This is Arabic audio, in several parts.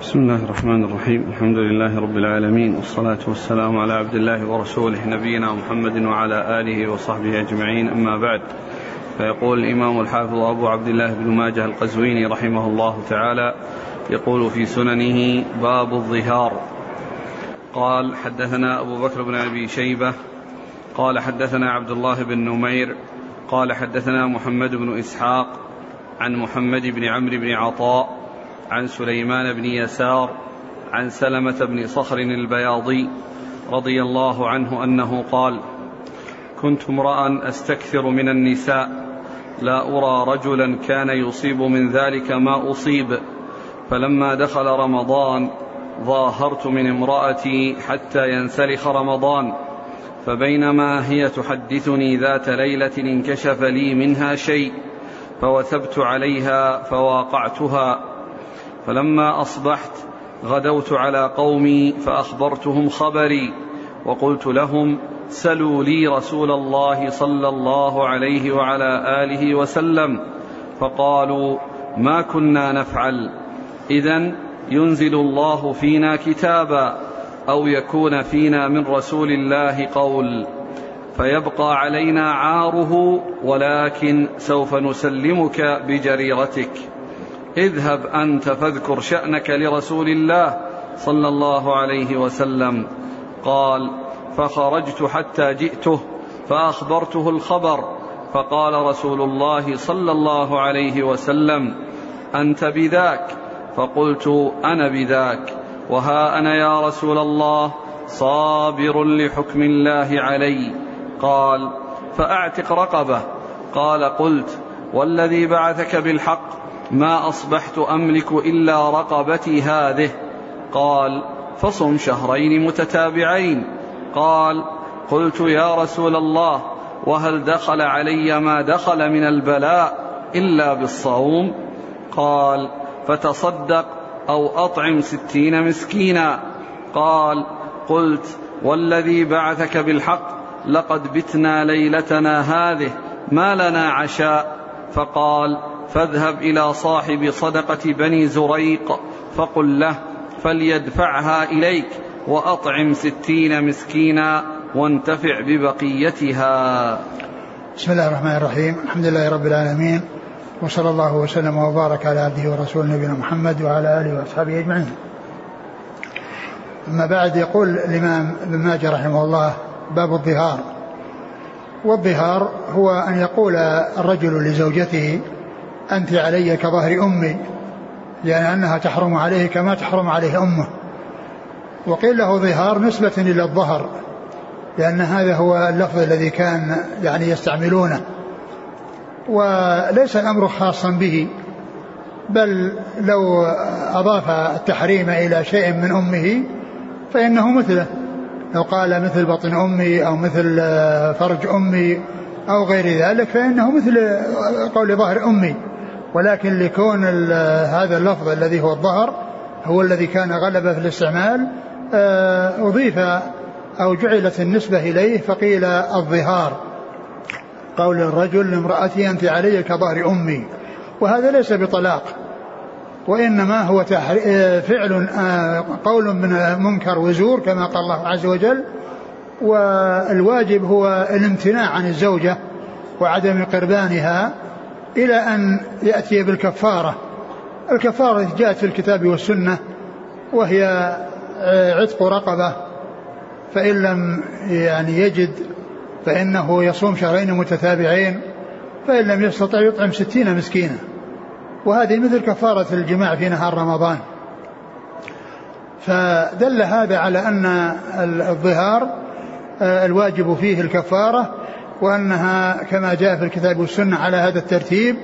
بسم الله الرحمن الرحيم الحمد لله رب العالمين والصلاة والسلام على عبد الله ورسوله نبينا محمد وعلى آله وصحبه أجمعين أما بعد فيقول الإمام الحافظ أبو عبد الله بن ماجه القزويني رحمه الله تعالى يقول في سننه باب الظهار قال حدثنا أبو بكر بن أبي شيبة قال حدثنا عبد الله بن نمير قال حدثنا محمد بن إسحاق عن محمد بن عمرو بن عطاء عن سليمان بن يسار عن سلمة بن صخر البياضي رضي الله عنه أنه قال كنت امرأ أستكثر من النساء لا أرى رجلا كان يصيب من ذلك ما أصيب فلما دخل رمضان ظاهرت من امرأتي حتى ينسلخ رمضان فبينما هي تحدثني ذات ليلة انكشف لي منها شيء فوثبت عليها فواقعتها فلما أصبحت غدوت على قومي فأخبرتهم خبري وقلت لهم سلوا لي رسول الله صلى الله عليه وعلى آله وسلم فقالوا ما كنا نفعل. اذا ينزل الله فينا كتابا أو يكون فينا من رسول الله قول. فيبقى علينا عاره ولكن سوف نسلمك بجريرتك. اذهب أنت فاذكر شأنك لرسول الله صلى الله عليه وسلم. قال فخرجت حتى جئته فأخبرته الخبر فقال رسول الله صلى الله عليه وسلم أنت بذاك. فقلت أنا بذاك. وها أنا يا رسول الله صابر لحكم الله علي. قال فأعتق رقبة. قال قلت والذي بعثك بالحق ما أصبحت أملك إلا رقبتي هذه. قال فصم شهرين متتابعين. قال قلت يا رسول الله وهل دخل علي ما دخل من البلاء إلا بالصوم؟ قال فتصدق أو أطعم ستين مسكينا. قال قلت والذي بعثك بالحق لقد بتنا ليلتنا هذه ما لنا عشاء. فقال فاذهب إلى صاحب صدقة بني زريق فقل له فليدفعها إليك وأطعم ستين مسكينا وانتفع ببقيتها. بسم الله الرحمن الرحيم. الحمد لله رب العالمين وصلى الله وسلم وبارك على عبده ورسوله نبينا محمد وعلى آله وأصحابه أجمعين. أما بعد يقول الإمام ابن ماجه رحمه الله باب الظهار. والظهار هو أن يقول الرجل لزوجته أنت علي كظهر أمي لأن أنها تحرم عليه كما تحرم عليه أمه. وقيل له ظهار نسبة إلى الظهر لأن هذا هو اللفظ الذي كان يعني يستعملونه. وليس الأمر خاصا به بل لو أضاف التحريم إلى شيء من أمه فإنه مثله. لو قال مثل بطن أمي أو مثل فرج أمي أو غير ذلك فإنه مثل قول ظهر أمي. ولكن لكون هذا اللفظ الذي هو الظهر هو الذي كان غلبة في الاستعمال آه، أضيف أو جعلت النسبة إليه فقيل الظهار. قول الرجل لامرأتي أنت علي كظهر أمي. وهذا ليس بطلاق وإنما هو آه، فعل آه، قول من منكر وزور كما قال الله عز وجل. والواجب هو الامتناع عن الزوجة وعدم قربانها. إلى أن يأتي بالكفارة. الكفارة جاءت في الكتاب والسنة وهي عتق رقبة. فإن لم يعني يجد فإنه يصوم شهرين متتابعين. فإن لم يستطع يطعم ستين مسكينا. وهذه مثل كفارة الجماع في نهار رمضان. فدل هذا على أن الظهار آه، الواجب فيه الكفارة. وأنها كما جاء في الكتاب والسنة على هذا الترتيب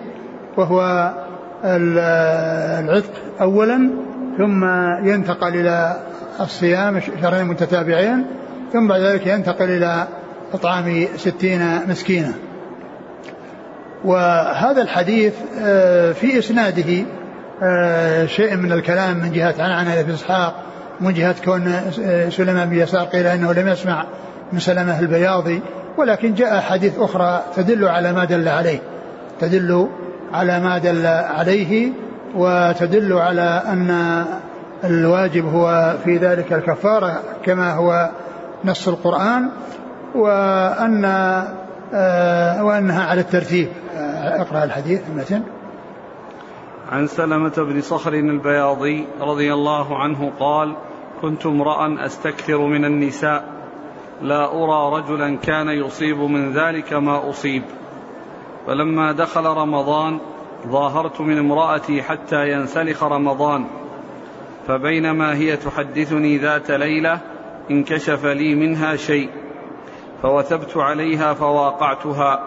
وهو العتق أولا ثم ينتقل إلى الصيام شهرين متتابعين ثم بعد ذلك ينتقل إلى إطعام ستين مسكينا وهذا الحديث آه، في إسناده آه، شيء من الكلام من جهة عنعنة بن إسحاق من جهة كون آه، سليمان بن يسار قيل إنه لم يسمع من سلمة البياضي. ولكن جاء حديث أخرى تدل على ما دل عليه تدل على ما دل عليه وتدل على أن الواجب هو في ذلك الكفارة كما هو نص القرآن وأن آه، وأنها على الترتيب. آه، اقرأ الحديث المتن عن سلمة بن صخر البياضي رضي الله عنه قال كنت امرأ أستكثر من النساء لا أرى رجلا كان يصيب من ذلك ما أصيب. فلما دخل رمضان ظاهرت من امرأتي حتى ينسلخ رمضان. فبينما هي تحدثني ذات ليلة انكشف لي منها شيء فوثبت عليها فواقعتها.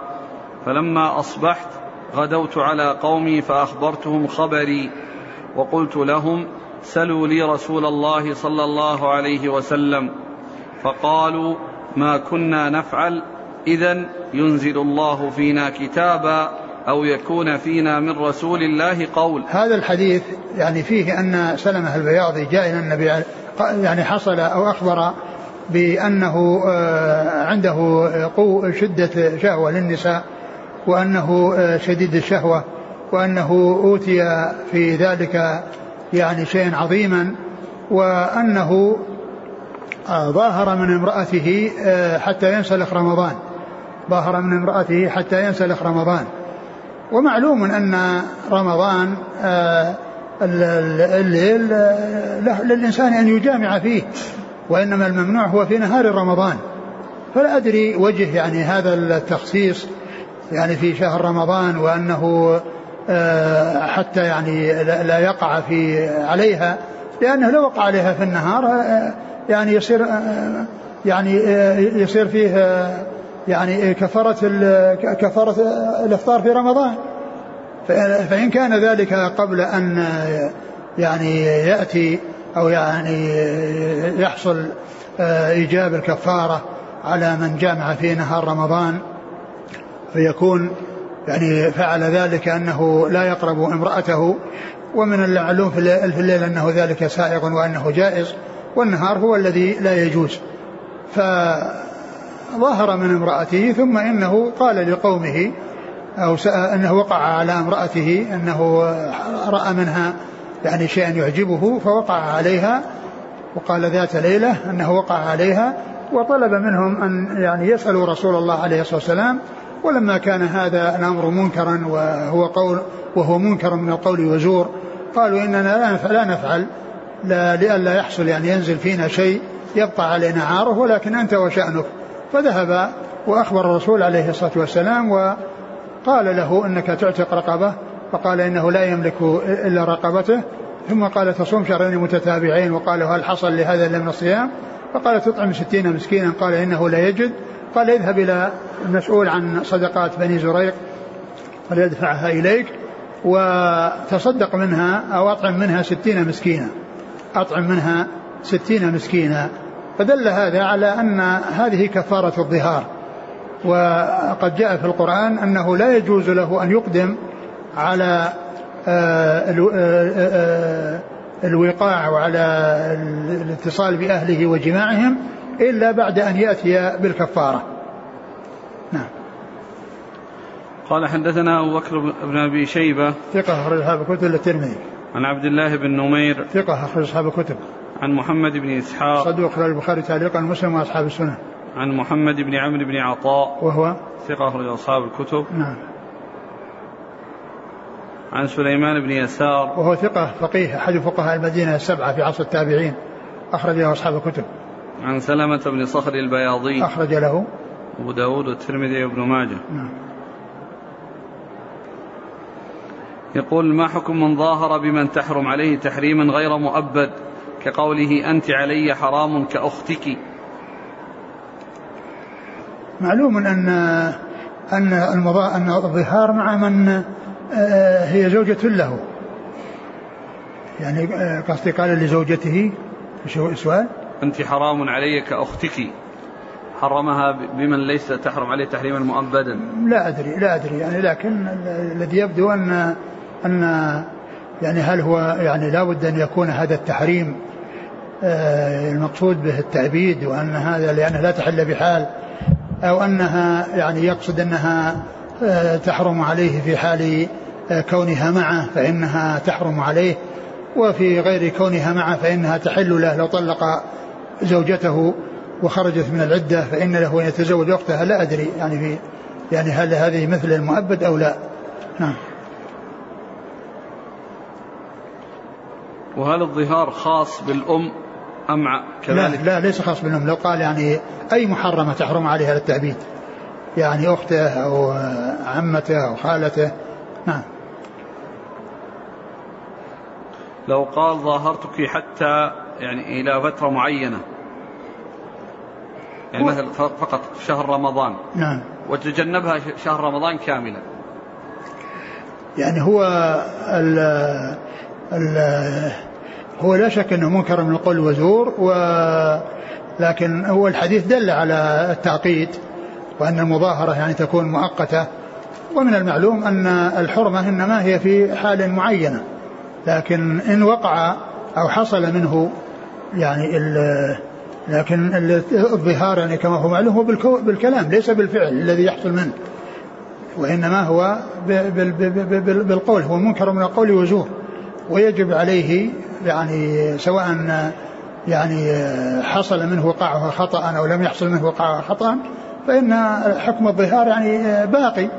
فلما أصبحت غدوت على قومي فأخبرتهم خبري وقلت لهم سلوا لي رسول الله صلى الله عليه وسلم. فقالوا ما كنا نفعل إذا ينزل الله فينا كتابا أو يكون فينا من رسول الله قول. هذا الحديث يعني فيه أن سلمة البياضي جاء إلى النبي يعني حصل أو أخبر بأنه آه، عنده شدة شهوة للنساء وأنه آه، شديد الشهوة وأنه أوتي في ذلك يعني شيئا عظيما وأنه ظاهر من امرأته حتى ينسلخ رمضان. ظاهر من امرأته حتى ينسلخ رمضان. ومعلوم أن رمضان الليل للإنسان أن يجامع فيه وإنما الممنوع هو في نهار رمضان. فلا أدري وجه يعني هذا التخصيص يعني في شهر رمضان وأنه آه، حتى يعني لا يقع في عليها لأنه لو وقع عليها في النهار آه، يعني يصير آه، يعني يصير فيه يعني كفارة كفارة الإفطار في رمضان. فإن كان ذلك قبل أن يعني يأتي أو يعني يحصل آه، إيجاب الكفارة على من جامع في نهار رمضان فيكون يعني فعل ذلك أنه لا يقرب امرأته. ومن المعلوم في الليل أنه ذلك سائغ وأنه جائز. والنهار هو الذي لا يجوز. فظهر من امرأته ثم إنه قال لقومه أو أنه وقع على امرأته أنه رأى منها يعني شيئا يعجبه فوقع عليها وقال ذات ليلة أنه وقع عليها وطلب منهم أن يعني يسألوا رسول الله عليه الصلاة والسلام. ولما كان هذا الأمر منكرا وهو قول وهو منكر من القول وزور قالوا إننا لا نفعل. لا لئلا يحصل يعني ينزل فينا شيء يبقى علينا عاره ولكن أنت وشأنك. فذهب وأخبر الرسول عليه الصلاة والسلام وقال له أنك تعتق رقبة فقال إنه لا يملك إلا رقبته. ثم قال تصوم شهرين متتابعين وقال هل حصل لهذا إلا من الصيام؟ فقال تطعم ستين مسكينا قال إنه لا يجد. قال اذهب إلى المسؤول عن صدقات بني زريق فليدفعها إليك وتصدق منها أو أطعم منها ستين مسكينا. أطعم منها ستين مسكينا. فدل هذا على أن هذه كفارة الظهار. وقد جاء في القرآن أنه لا يجوز له أن يقدم على آه، آه، آه، الوقاع وعلى الاتصال بأهله وجماعهم إلا بعد أن يأتي بالكفارة. نعم. قال حدثنا أبو بكر بن أبي شيبة. ثقة أخرج أصحاب الكتب الترمذي. عن عبد الله بن نمير ثقة أخرج أصحاب الكتب. عن محمد بن إسحاق صدوق أخرج البخاري تعليقا مسلم وأصحاب السنة. عن محمد بن عمرو بن عطاء وهو؟ ثقة أخرج أصحاب الكتب. نعم. عن سليمان بن يسار وهو ثقة فقيه أحد فقهاء المدينة السبعة في عصر التابعين. أخرج له أصحاب الكتب. عن سلمة بن صخر البياضي أخرج له. أبو داود والترمذي وابن ماجه. نعم. يقول ما حكم من ظاهر بمن تحرم عليه تحريما غير مؤبد كقوله أنت علي حرام كأختك؟ معلوم أن أن أن الظهار مع من آه، هي زوجة له. يعني آه، قصدي قال لزوجته شو السؤال؟ أنت حرام علي كأختك. حرمها بمن ليس تحرم عليه تحريما مؤبدا. لا أدري لا أدري. يعني لكن الذي يبدو أن أن يعني هل هو يعني لا بد أن يكون هذا التحريم آه، المقصود به التعبيد وأن هذا لأنه لا تحل بحال أو أنها يعني يقصد أنها تحرم عليه في حال كونها معه فإنها تحرم عليه وفي غير كونها معه فإنها تحل له لو طلق زوجته وخرجت من العدة فإن له أن يتزوج أختها لا أدري يعني في يعني هل هذه مثل المؤبد أو لا. نعم. وهل الظهار خاص بالأم أم كذلك؟ لا, لا ليس خاص بالأم. لو قال يعني أي محرمة تحرم عليها للتأبيد يعني أخته أو عمته أو خالته. نعم. لو قال ظاهرتك حتى يعني إلى فترة معينة. يعني مثلا فقط في شهر رمضان. نعم. وتجنبها شهر رمضان كاملا. يعني هو هو لا شك أنه منكر من القول وزور و لكن هو الحديث دل على التعقيد وأن المظاهرة يعني تكون مؤقتة. ومن المعلوم أن الحرمة إنما هي في حال معينة لكن إن وقع أو حصل منه يعني لكن الظهار يعني كما هو معلوم هو بالكلام ليس بالفعل الذي يحصل منه. وإنما هو بالقول هو منكر من القول وزور. ويجب عليه يعني سواء يعني حصل منه وقعها خطأ أو لم يحصل منه وقعها خطأ فإن حكم الظهار يعني باقي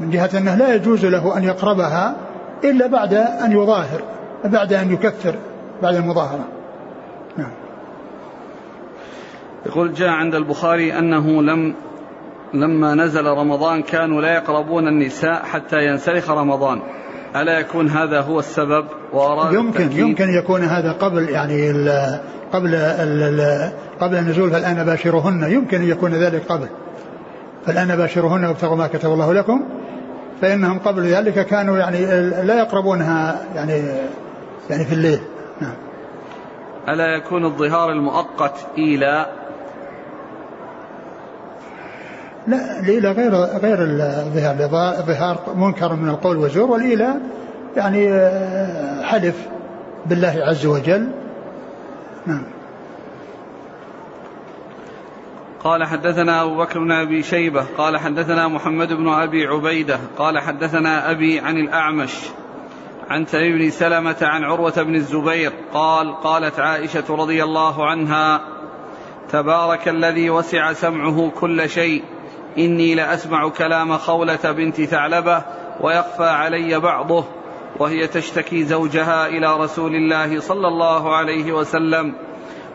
من جهة أنه لا يجوز له أن يقربها إلا بعد أن يظاهر بعد أن يكفر بعد المظاهرة. نعم. يقول جاء عند البخاري أنه لم لما نزل رمضان كانوا لا يقربون النساء حتى ينسلخ رمضان. ألا يكون هذا هو السبب وأراد يمكن التأكيد؟ يمكن يكون هذا قبل يعني ال قبل ال قبل النزول فالآن باشرهن يمكن أن يكون ذلك قبل. فالآن باشرهن وابتغوا ما كتب الله لكم فإنهم قبل ذلك كانوا يعني لا يقربونها يعني يعني في الليل. نعم. ألا يكون الظهار المؤقت إيلاء لا الإيلاء غير غير الظهار. الظهار منكر من القول والزور والإيلاء يعني آه، حلف بالله عز وجل. نعم. قال حدثنا أبو بكر بن أبي شيبة قال حدثنا محمد بن أبي عبيدة قال حدثنا أبي عن الأعمش عن تميم بن سلمة عن عروة بن الزبير قال قالت عائشة رضي الله عنها تبارك الذي وسع سمعه كل شيء إني لأسمع كلام خولة بنت ثعلبة ويخفى علي بعضه وهي تشتكي زوجها إلى رسول الله صلى الله عليه وسلم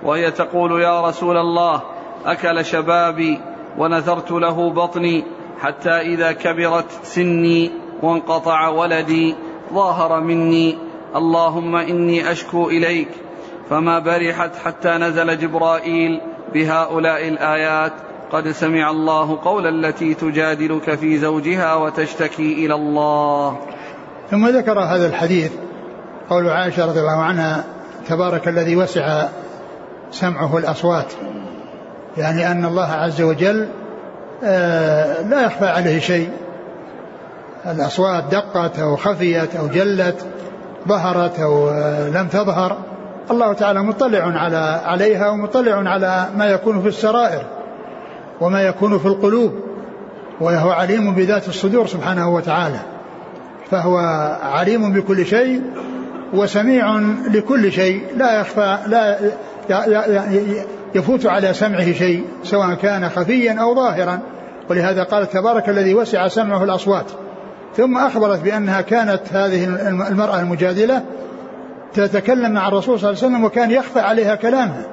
وهي تقول يا رسول الله أكل شبابي ونثرت له بطني حتى إذا كبرت سني وانقطع ولدي ظاهر مني اللهم إني أشكو إليك فما برحت حتى نزل جبرائيل بهؤلاء الآيات قد سمع الله قول التي تجادلك في زوجها وتشتكي إلى الله. ثم ذكر هذا الحديث قول عائشة رضي الله عنها تبارك الذي وسع سمعه الأصوات. يعني أن الله عز وجل آه، لا يخفى عليه شيء. الأصوات دقت أو خفيت أو جلت ظهرت أو آه، لم تظهر. الله تعالى مطلع على عليها ومطلع على ما يكون في السرائر. وما يكون في القلوب وهو عليم بذات الصدور سبحانه وتعالى فهو عليم بكل شيء وسميع لكل شيء لا يخفى لا يفوت على سمعه شيء سواء كان خفيا أو ظاهرا. ولهذا قال تبارك الذي وسع سمعه الأصوات. ثم أخبرت بأنها كانت هذه المرأة المجادلة تتكلم مع الرسول صلى الله عليه وسلم وكان يخفى عليها كلامها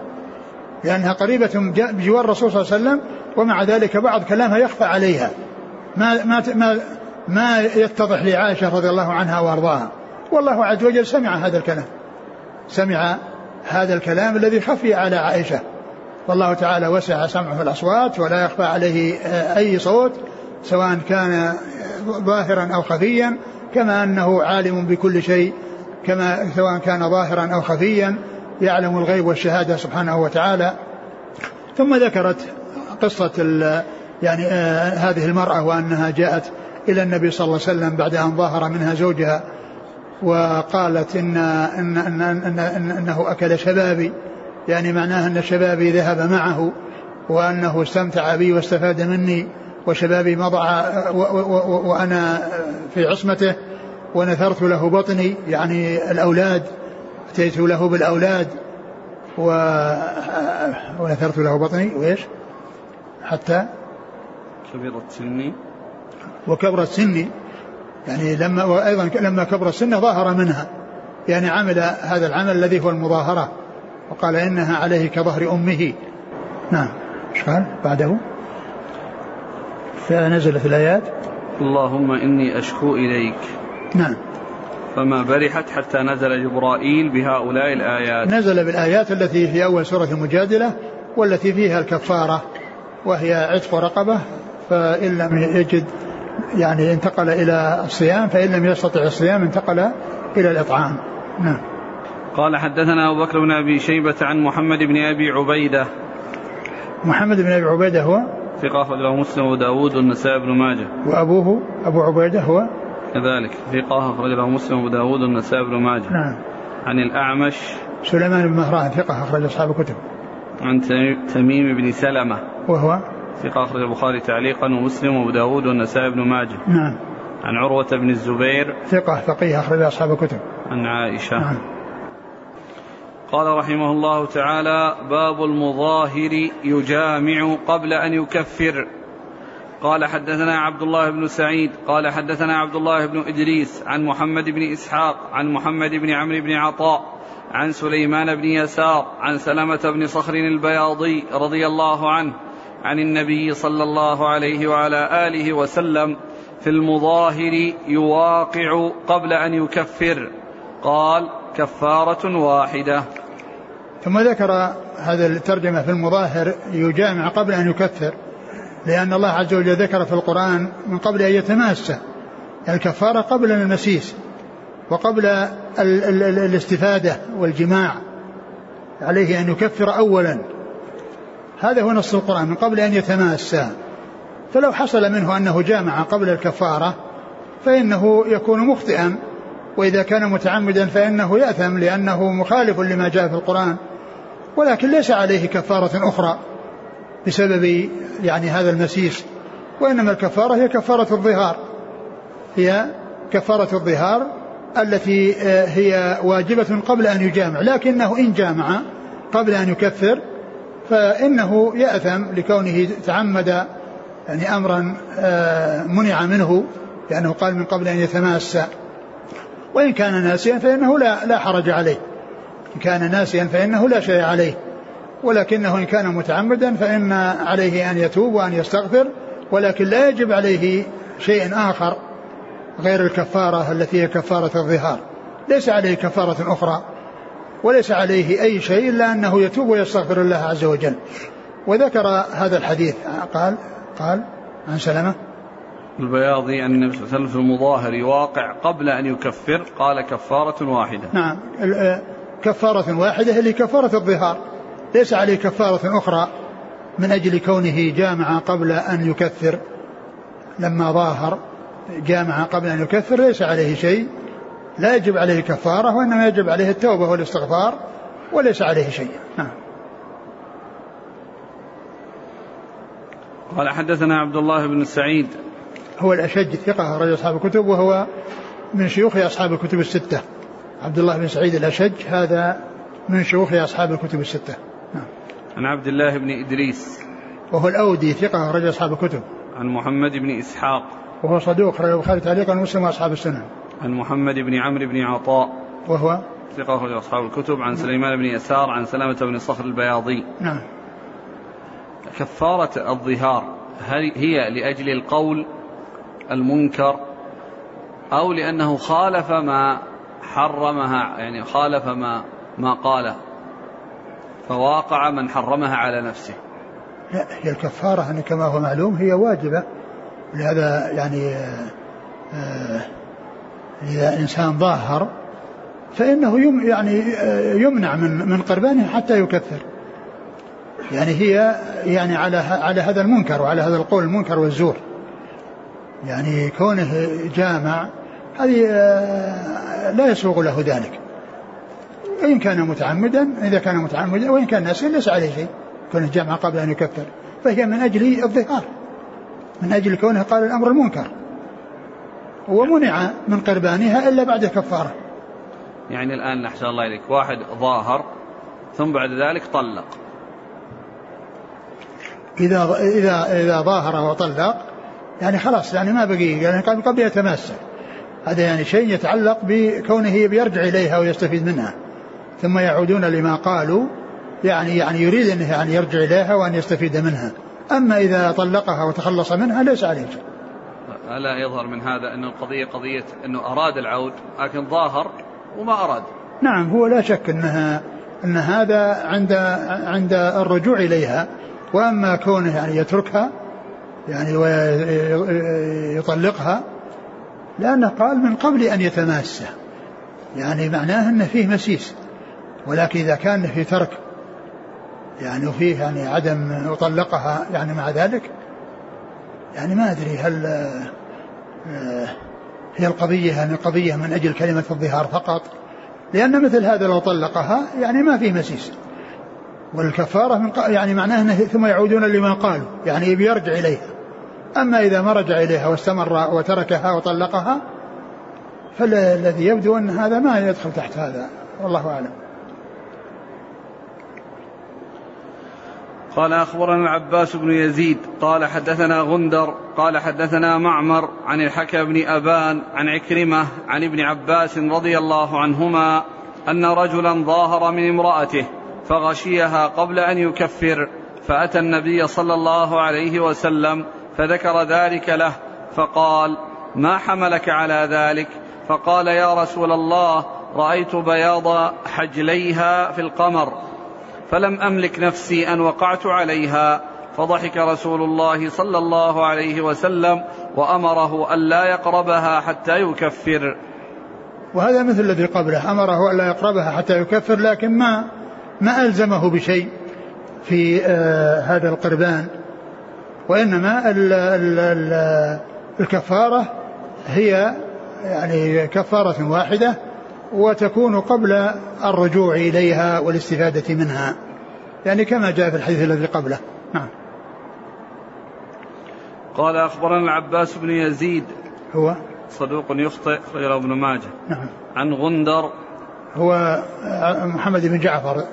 لأنها قريبة بجوار الرسول صلى الله عليه وسلم ومع ذلك بعض كلامها يخفى عليها. ما ما ما ما يتضح لعائشه رضي الله عنها وأرضاها. والله عز وجل سمع هذا الكلام. سمع هذا الكلام الذي خفي على عائشة. والله تعالى وسع سمعه الأصوات ولا يخفى عليه أي صوت سواء كان ظاهرا أو خفيا كما أنه عالم بكل شيء كما سواء كان ظاهرا أو خفيا يعلم الغيب والشهادة سبحانه وتعالى. ثم ذكرت قصة يعني آه هذه المرأة وأنها جاءت إلى النبي صلى الله عليه وسلم بعد أن ظهر منها زوجها وقالت إن, إن, إن, إن, إن أنه أكل شبابي. يعني معناه أن شبابي ذهب معه وأنه استمتع بي واستفاد مني وشبابي مضى وأنا في عصمته ونثرت له بطني. يعني الأولاد أتيت له بالأولاد و ونثرت له بطني. وإيش؟ حتى كبرت سني. وكبرت سني يعني لما وأيضا لما كبرت سنه ظاهر منها يعني عمل هذا العمل الذي هو المظاهرة وقال إنها عليه كظهر أمه. نعم إيش قال بعده؟ فنزلت الآيات. اللهم إني أشكو إليك. نعم. فما برحت حتى نزل جبرائيل بهؤلاء الآيات. نزل بالآيات التي في أول سورة المجادلة والتي فيها الكفارة. وهي عتق رقبة فإن لم يجد يعني انتقل إلى الصيام فإن لم يستطع الصيام انتقل إلى الإطعام. نعم. قال حدثنا أبو بكر بن أبي شيبة عن محمد بن أبي عبيدة. محمد بن أبي عبيدة هو؟ ثقة أخرجه مسلم وداود والنسائي بن ماجه. وأبوه أبو عبيدة هو؟ كذلك. ثقة أخرجه مسلم وداود والنسائي بن ماجه. نعم. عن الأعمش. سليمان بن مهران ثقة أخرج أصحاب الكتب. عن تميم بن سلمة. وهو؟ ثقة أخرج البخاري تعليقا ومسلم وأبو داود والنسائي بن ماجه. نعم. عن عروة بن الزبير. ثقة فقيه أخرج أصحاب الكتب. عن عائشة. نعم. قال رحمه الله تعالى باب المظاهر يجامع قبل أن يكفر. قال حدثنا عبد الله بن سعيد قال حدثنا عبد الله بن إدريس عن محمد بن إسحاق عن محمد بن عمرو بن عطاء عن سليمان بن يسار عن سلمة بن صخر البياضي رضي الله عنه عن النبي صلى الله عليه وعلى آله وسلم في المظاهر يواقع قبل أن يكفر. قال كفارة واحدة. ثم ذكر هذا الترجمة في المظاهر يجامع قبل أن يكفر. لأن الله عز وجل ذكر في القرآن من قبل أن يتماسى الكفارة قبل المسيس وقبل ال ال ال الاستفادة والجماع عليه أن يكفر أولا. هذا هو نص القرآن من قبل أن يتماسى فلو حصل منه أنه جامع قبل الكفارة فإنه يكون مخطئا وإذا كان متعمدا فإنه يأثم لأنه مخالف لما جاء في القرآن. ولكن ليس عليه كفارة أخرى. بسبب يعني هذا المسيس وإنما الكفارة هي كفارة الظهار هي كفارة الظهار التي آه، هي واجبة قبل أن يجامع لكنه إن جامع قبل أن يكفر فإنه يأثم لكونه تعمد يعني أمرا آه، منع منه لأنه قال من قبل أن يتماسى وإن كان ناسيا فإنه لا لا حرج عليه إن كان ناسيا فإنه لا شيء عليه. ولكنه إن كان متعمدا فإن عليه أن يتوب وأن يستغفر ولكن لا يجب عليه شيء آخر غير الكفارة التي هي كفارة الظهار. ليس عليه كفارة أخرى وليس عليه أي شيء إلا أنه يتوب ويستغفر الله عز وجل. وذكر هذا الحديث قال قال عن سلمة. البياضي أن النبي صلى الله عليه وسلم في المظاهر يواقع قبل أن يكفر قال كفارة واحدة. نعم كفارة واحدة اللي كفارة الظهار. ليس عليه كفارة أخرى من أجل كونه جامع قبل أن يكفر. لما ظاهر جامع قبل أن يكفر ليس عليه شيء. لا يجب عليه كفارة وإنما يجب عليه التوبة والاستغفار وليس عليه شيء. نعم. قال حدثنا عبد الله بن سعيد. هو الأشج ثقة رجل أصحاب الكتب وهو من شيوخ أصحاب الكتب الستة. عبد الله بن سعيد الأشج هذا من شيوخ أصحاب الكتب الستة. عن عبد الله بن إدريس. وهو الأودي ثقة رجل أصحاب الكتب. عن محمد بن إسحاق. وهو صدوق رجل البخاري تعليقا ومسلم وأصحاب السنة. عن محمد بن عمرو بن عطاء. وهو؟ ثقة أخرج أصحاب الكتب. عن سليمان بن يسار عن سلامة بن صخر البياضي. نعم. كفارة الظهار هل هي لأجل القول المنكر أو لأنه خالف ما حرمها يعني خالف ما ما قاله؟ فواقع من حرمها على نفسه. لا هي الكفارة يعني كما هو معلوم هي واجبة. لهذا يعني آه إذا إنسان ظاهر فإنه يم يعني آه، يمنع من من قربانه حتى يكفر. يعني هي يعني على على هذا المنكر وعلى هذا القول المنكر والزور. يعني كونه جامع هذه آه، لا يسوغ له ذلك. وإن كان متعمدا إذا كان متعمدا وإن كان ناسيا ليس عليه شيء كونه جامع قبل أن يكفر. فهي من أجل الظهار من أجل كونه قال الأمر المنكر. ومنع من قربانها إلا بعد كفارة يعني الآن أحسن الله إليك. واحد ظاهر ثم بعد ذلك طلق. إذا إذا إذا ظاهر وطلق يعني خلاص يعني ما بقي يعني قبل يتماسك. هذا يعني شيء يتعلق بكونه بيرجع إليها ويستفيد منها. ثم يعودون لما قالوا يعني يعني يريد أنه يعني يرجع إليها وأن يستفيد منها. أما إذا طلقها وتخلص منها ليس عليه شيء. ألا يظهر من هذا أن القضية قضية أنه أراد العود لكن ظاهر وما أراد. نعم هو لا شك أنها أن هذا عند عند الرجوع إليها. وأما كونه يعني يتركها يعني ويطلقها لأنه قال من قبل أن يتماسى يعني معناه أنه فيه مسيس. ولكن إذا كان في ترك يعني وفيه يعني عدم يطلقها يعني مع ذلك يعني ما أدري هل آه، هي القضية يعني قضية من أجل كلمة الظهار فقط؟ لأن مثل هذا لو طلقها يعني ما فيه مسيس. والكفارة من يعني معناه أنه ثم يعودون لما قالوا يعني بيرجع إليها. أما إذا ما رجع إليها واستمر وتركها وطلقها فالذي يبدو أن هذا ما يدخل تحت هذا والله أعلم. قال أخبرنا العباس بن يزيد قال حدثنا غندر قال حدثنا معمر عن الحكى بن أبان عن عكرمة عن ابن عباس رضي الله عنهما أن رجلا ظاهر من امرأته فغشيها قبل أن يكفر فأتى النبي صلى الله عليه وسلم فذكر ذلك له فقال ما حملك على ذلك؟ فقال يا رسول الله رأيت بياض حجليها في القمر. فلم أملك نفسي أن وقعت عليها. فضحك رسول الله صلى الله عليه وسلم وأمره الا يقربها حتى يكفر. وهذا مثل الذي قبله. أمره الا يقربها حتى يكفر لكن ما ما ألزمه بشيء في آه هذا القربان. وإنما ال ال ال الكفارة هي يعني كفارة واحدة وتكون قبل الرجوع إليها والاستفادة منها. يعني كما جاء في الحديث الذي قبله. نعم. قال أخبرنا العباس بن يزيد. هو؟ صدوق يخطئ غير ابن ماجه. نعم. عن غندر. هو محمد بن جعفر.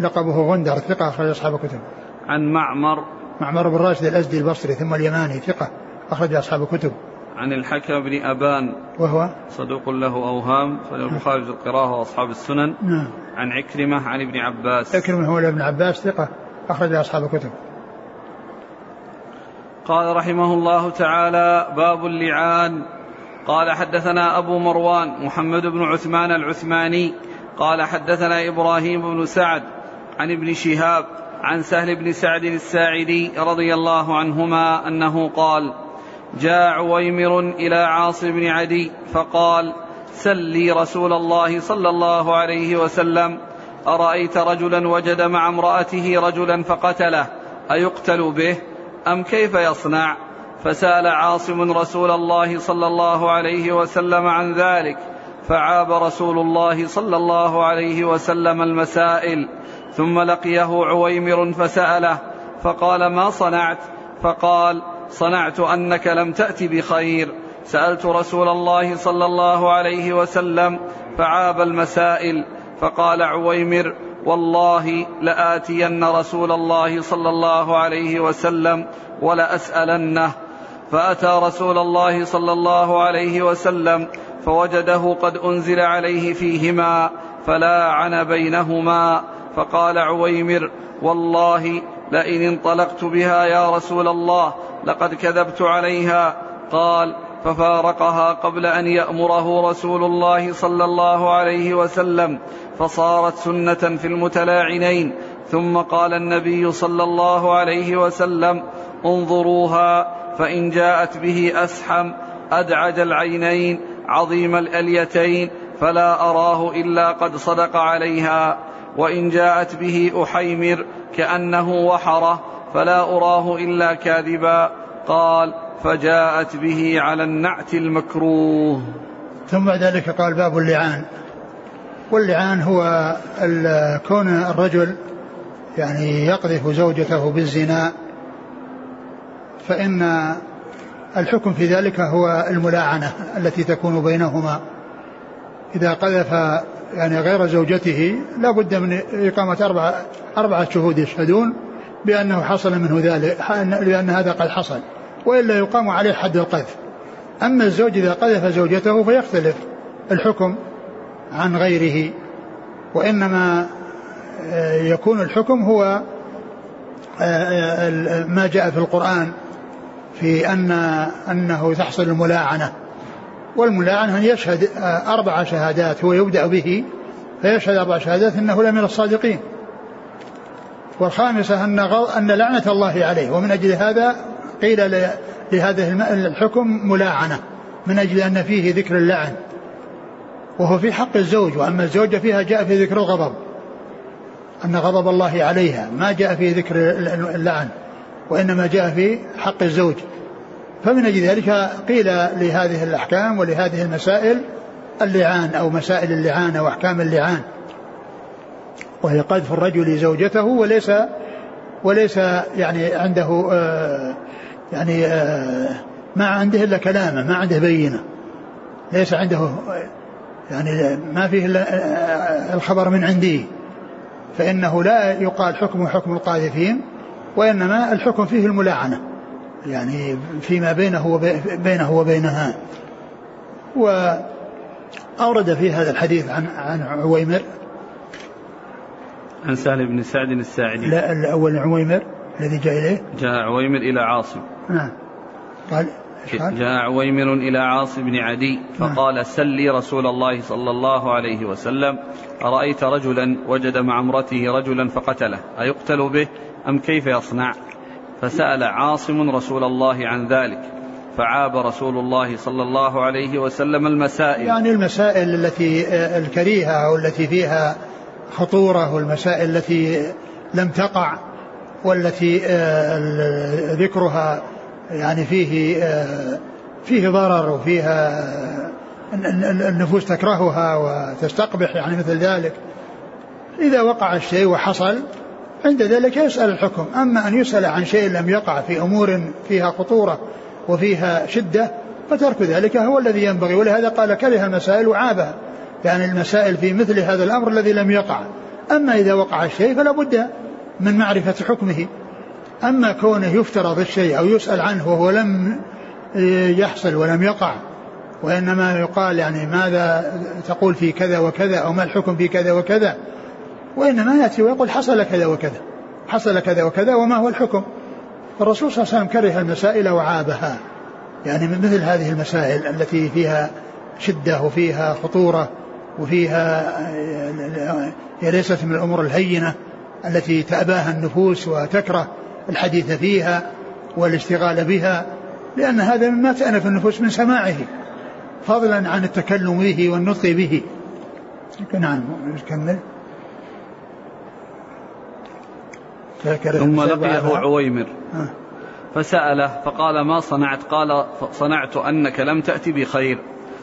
لقبه غندر ثقة أخرج أصحاب الكتب. عن معمر. معمر بن راشد الأزدي البصري ثم اليماني ثقة أخرج أصحاب الكتب. عن الحكم بن أبان. وهو؟ صدوق له أوهام فله البخاري في القراءة وأصحاب السنن. نعم. عن عكرمة عن ابن عباس. عكرمة هو ابن عباس ثقة أخرج أصحاب الكتب. قال رحمه الله تعالى باب اللعان. قال حدثنا أبو مروان محمد بن عثمان العثماني. قال حدثنا إبراهيم بن سعد عن ابن شهاب عن سهل بن سعد الساعدي رضي الله عنهما أنه قال جاء عويمر إلى عاصم بن عدي فقال سل لي رسول الله صلى الله عليه وسلم أرأيت رجلا وجد مع امرأته رجلا فقتله أيقتل به؟ أم كيف يصنع؟ فسأل عاصم رسول الله صلى الله عليه وسلم عن ذلك فعاب رسول الله صلى الله عليه وسلم المسائل ثم لقيه عويمر فسأله فقال ما صنعت؟ فقال صنعت أنك لم تأت بخير. سألت رسول الله صلى الله عليه وسلم فعاب المسائل فقال عويمر والله لآتين رسول الله صلى الله عليه وسلم ولأسألنه. فأتى رسول الله صلى الله عليه وسلم فوجده قد أنزل عليه فيهما فلاعن بينهما. فقال عويمر والله لئن انطلقت بها يا رسول الله لقد كذبت عليها. قال ففارقها قبل أن يأمره رسول الله صلى الله عليه وسلم فصارت سنة في المتلاعنين. ثم قال النبي صلى الله عليه وسلم انظروها فإن جاءت به أسحم أدعج العينين عظيم الأليتين فلا أراه إلا قد صدق عليها. وإن جاءت به أحيمر كأنه وحره فلا أراه إلا كاذبا. قال فجاءت به على النعت المكروه. ثم بعد ذلك قال باب اللعان. واللعان هو كون الرجل يعني يقذف زوجته بالزنا فإن الحكم في ذلك هو الملاعنة التي تكون بينهما. إذا قذف يعني غير زوجته لا بد من إقامة أربعة أربعة شهود يشهدون. بأنه حصل منه ذلك لأن هذا قد حصل وإلا يقام عليه حد القذف. أما الزوج إذا قذف زوجته فيختلف الحكم عن غيره وإنما آه، يكون الحكم هو آه، آه، ما جاء في القرآن في أن أنه تحصل الملاعنة. والملاعنة أن يشهد أربع شهادات هو يبدأ به فيشهد أربع شهادات أنه لمن الصادقين. والخامسة أن أن لعنة الله عليه ومن أجل هذا قيل لهذا الحكم ملاعنة من أجل أن فيه ذكر اللعن وهو في حق الزوج وأما الزوجة فيها جاء في ذكر الغضب أن غضب الله عليها ما جاء في ذكر اللعن وإنما جاء في حق الزوج. فمن أجل ذلك قيل لهذه الأحكام ولهذه المسائل اللعان أو مسائل اللعان أو أحكام اللعان. وهي قذف الرجل زوجته وليس وليس يعني عنده آه يعني آه ما عنده إلا كلامه ما عنده بينة. ليس عنده يعني ما فيه إلا آه، الخبر من عندي. فإنه لا يقال حكمه حكم القاذفين وإنما الحكم فيه الملاعنه يعني فيما بينه وبينه وبينها. وأورد في هذا الحديث عن عن عويمر عن سهل بن سعد الساعدي. لا الأول عويمر الذي جاء إليه؟ جاء عويمر إلى عاصم. نعم. قال جاء عويمر إلى عاصم بن عدي نعم. فقال سلي رسول الله صلى الله عليه وسلم أرأيت رجلا وجد مع امرته رجلا فقتله أيقتل به أم كيف يصنع؟ فسأل عاصم رسول الله عن ذلك فعاب رسول الله صلى الله عليه وسلم المسائل. يعني المسائل التي الكريهة أو التي فيها خطورة والمسائل التي لم تقع والتي آه، ذكرها يعني فيه آه، فيه ضرر وفيها النفوس تكرهها وتستقبح يعني مثل ذلك. إذا وقع الشيء وحصل عند ذلك يسأل الحكم. أما أن يسأل عن شيء لم يقع في أمور فيها خطورة وفيها شدة فترك ذلك هو الذي ينبغي. ولهذا قال كره المسائل وعابها. يعني المسائل في مثل هذا الأمر الذي لم يقع. أما إذا وقع الشيء فلا بد من معرفة حكمه. أما كونه يفترض الشيء أو يسأل عنه وهو لم يحصل ولم يقع وإنما يقال يعني ماذا تقول في كذا وكذا أو ما الحكم في كذا وكذا وإنما يأتي ويقول حصل كذا وكذا حصل كذا وكذا وما هو الحكم. الرسول صلى الله عليه وسلم كره المسائل وعابها. يعني من مثل هذه المسائل التي فيها شدة وفيها خطورة. وفيها هي ليست من الأمور الهينة التي تأباها النفوس وتكره الحديث فيها والاشتغال بها لأن هذا مما تأنف النفوس من سماعه فضلا عن التكلم به والنطق به. نعم كمل. ثم لقيه عويمر. فسأله فقال ما صنعت؟ قال صنعت أنك لم تأتي بخير.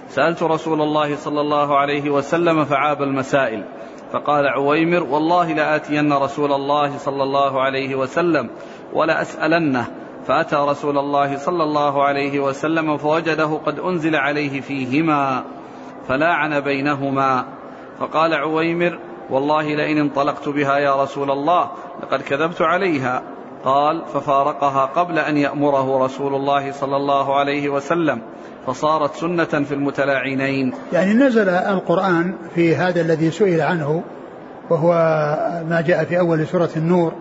سألت رسول الله صلى الله عليه وسلم فعاب المسائل فقال عويمر والله لآتين رسول الله صلى الله عليه وسلم ولأسألنه فأتى رسول الله صلى الله عليه وسلم فوجده قد أنزل عليه فيهما فلاعن بينهما فقال عويمر والله لئن انطلقت بها يا رسول الله لقد كذبت عليها. قال ففارقها قبل أن يأمره رسول الله صلى الله عليه وسلم فصارت سنة في المتلاعنين. يعني نزل القرآن في هذا الذي سئل عنه وهو ما جاء في أول سورة النور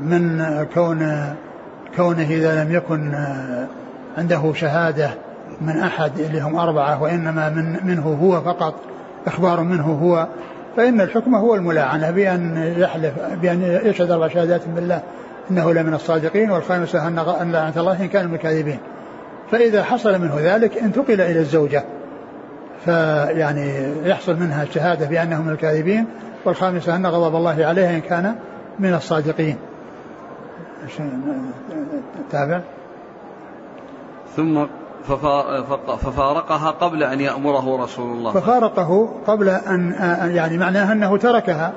من كون كونه إذا لم يكن عنده شهادة من أحد اللي هم أربعة وإنما من منه هو فقط إخبار منه هو فإن الحكم هو الملاعنة بأن يحلف بأن يشهد أربع شهادات بالله إنه لمن الصادقين والخامسة أن لعنة الله إن كان من الكاذبين. فإذا حصل منه ذلك انتقل إلى الزوجة. فيعني يحصل منها الشهادة بأنه من الكاذبين والخامسة أن غضب الله عليها إن كان من الصادقين. تابع؟ ثم ففارقها قبل أن يأمره رسول الله. ففارقه قبل أن يعني معناه أنه تركها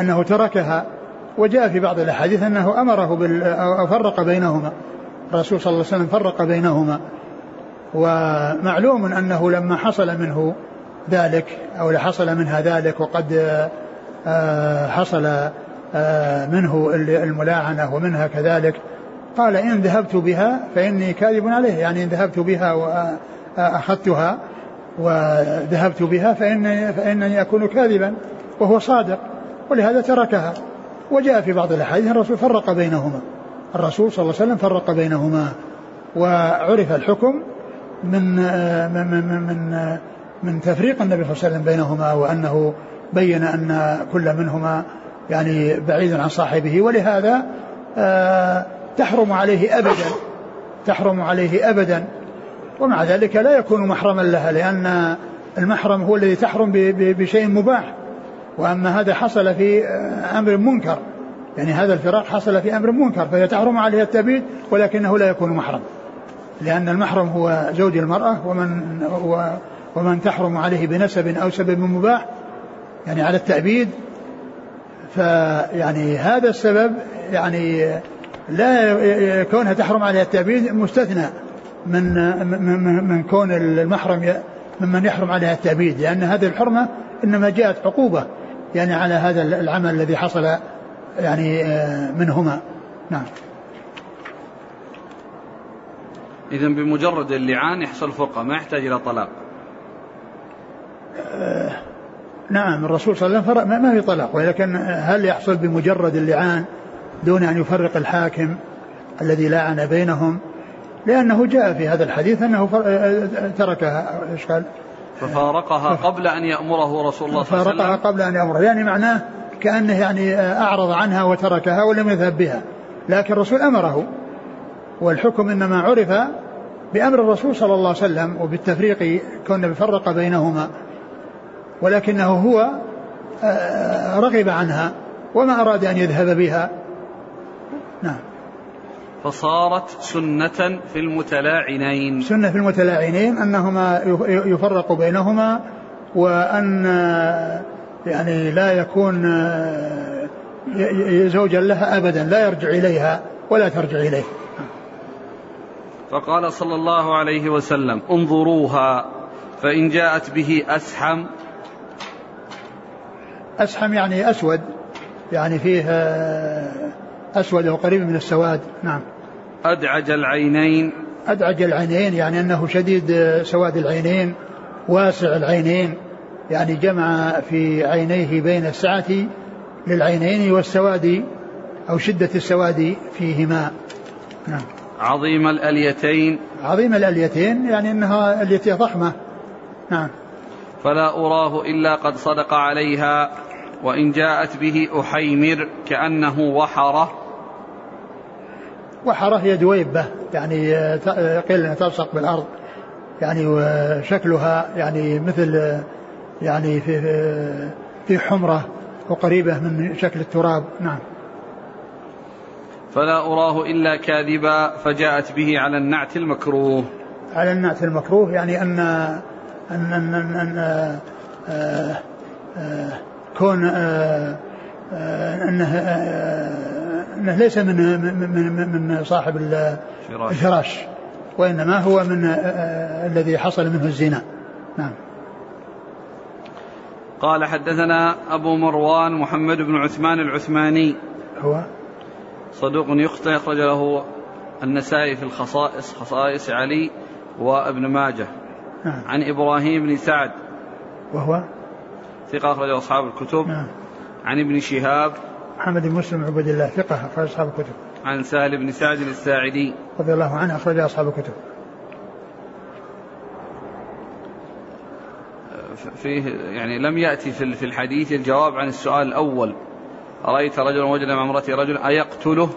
أنه تركها وجاء في بعض الأحاديث أنه أمره بال أو فرق بينهما. الرسول صلى الله عليه وسلم فرق بينهما. ومعلوم أنه لما حصل منه ذلك أو لحصل منها ذلك وقد آه، حصل آه، منه الملاعنة ومنها كذلك قال إن ذهبت بها فإني كاذب عليه. يعني إن ذهبت بها وأخذتها وذهبت بها فإني, فإنني أكون كاذبا وهو صادق ولهذا تركها. وجاء في بعض الأحاديث الرسول فرق بينهما. الرسول صلى الله عليه وسلم فرق بينهما. وعرف الحكم من من من من, من تفريق النبي صلى الله عليه وسلم بينهما وأنه بين أن كل منهما يعني بعيد عن صاحبه. ولهذا آه، تحرم عليه أبدا. تحرم عليه أبدا. ومع ذلك لا يكون محرما لها لأن المحرم هو الذي تحرم بشيء مباح. وأما هذا حصل في أمر منكر. يعني هذا الفراق حصل في أمر منكر فهي تحرم عليه التبيد ولكنه لا يكون محرم. لأن المحرم هو زوج المرأة ومن ومن تحرم عليه بنسب أو سبب مباح يعني على التأبيد. فيعني هذا السبب يعني لا كونها تحرم عليها التأبيد مستثنى من من من كون المحرم ممن يحرم عليها التأبيد لأن هذه الحرمة إنما جاءت عقوبة. يعني على هذا العمل الذي حصل يعني آه، منهما. نعم. إذا بمجرد اللعان يحصل فرقة ما يحتاج إلى طلاق. آه، نعم الرسول صلى الله عليه وسلم ما في طلاق ولكن هل يحصل بمجرد اللعان دون أن يفرق الحاكم الذي لاعن بينهم؟ لأنه جاء في هذا الحديث أنه تركها إيش قال؟ ففارقها قبل أن يأمره رسول الله صلى الله عليه وسلم. فارقها قبل أن يأمره. يعني معناه كأنه يعني أعرض عنها وتركها ولم يذهب بها. لكن الرسول أمره. والحكم إنما عرف بأمر الرسول صلى الله عليه وسلم وبالتفريق كنا بفرق بينهما. ولكنه هو آه، رغب عنها وما أراد أن يذهب بها. نعم. فصارت سنة في المتلاعنين. سنة في المتلاعنين أنهما يفرق بينهما وأن يعني لا يكون زوجا لها أبدا لا يرجع إليها ولا ترجع إليه. فقال صلى الله عليه وسلم انظروها فإن جاءت به أسحم. أسحم يعني أسود يعني فيه أسود أو قريب من السواد. نعم. أدعج العينين. أدعج العينين يعني أنه شديد سواد العينين واسع العينين يعني جمع في عينيه بين السعة للعينين والسواد أو شدة السواد فيهما. نعم. عظيم الأليتين. عظيم الأليتين يعني أنها اليتين ضخمة. نعم. فلا أراه إلا قد صدق عليها وإن جاءت به أحيمر كأنه وحره. وحرة هي دويبة يعني قيل أنها تلصق بالأرض. يعني وشكلها يعني مثل يعني في في حمرة وقريبة من شكل التراب. نعم. فلا أراه إلا كاذبا فجاءت به على النعت المكروه. على النعت المكروه يعني أن أن أن, أن, أن آه آه, آه، كون آه آه أنه آه أنه ليس من من من صاحب الفراش. وإنما هو من آه, آه، الذي حصل منه الزنا. نعم. قال حدثنا أبو مروان محمد بن عثمان العثماني. هو؟ صدوق يخطئ أخرج له النسائي في الخصائص خصائص علي وابن ماجه. نعم. عن إبراهيم بن سعد. وهو؟ ثقة أخرجه أصحاب الكتب. نعم. عن ابن شهاب. محمد بن مسلم عبد الله ثقة أخرج أصحاب الكتب. عن سهل بن سعد الساعدي. رضي الله عنه أخرج أصحاب الكتب. فيه يعني لم يأتي في الحديث الجواب عن السؤال الأول. أرأيت رجلا وجد مع امرأته رجلا أيقتله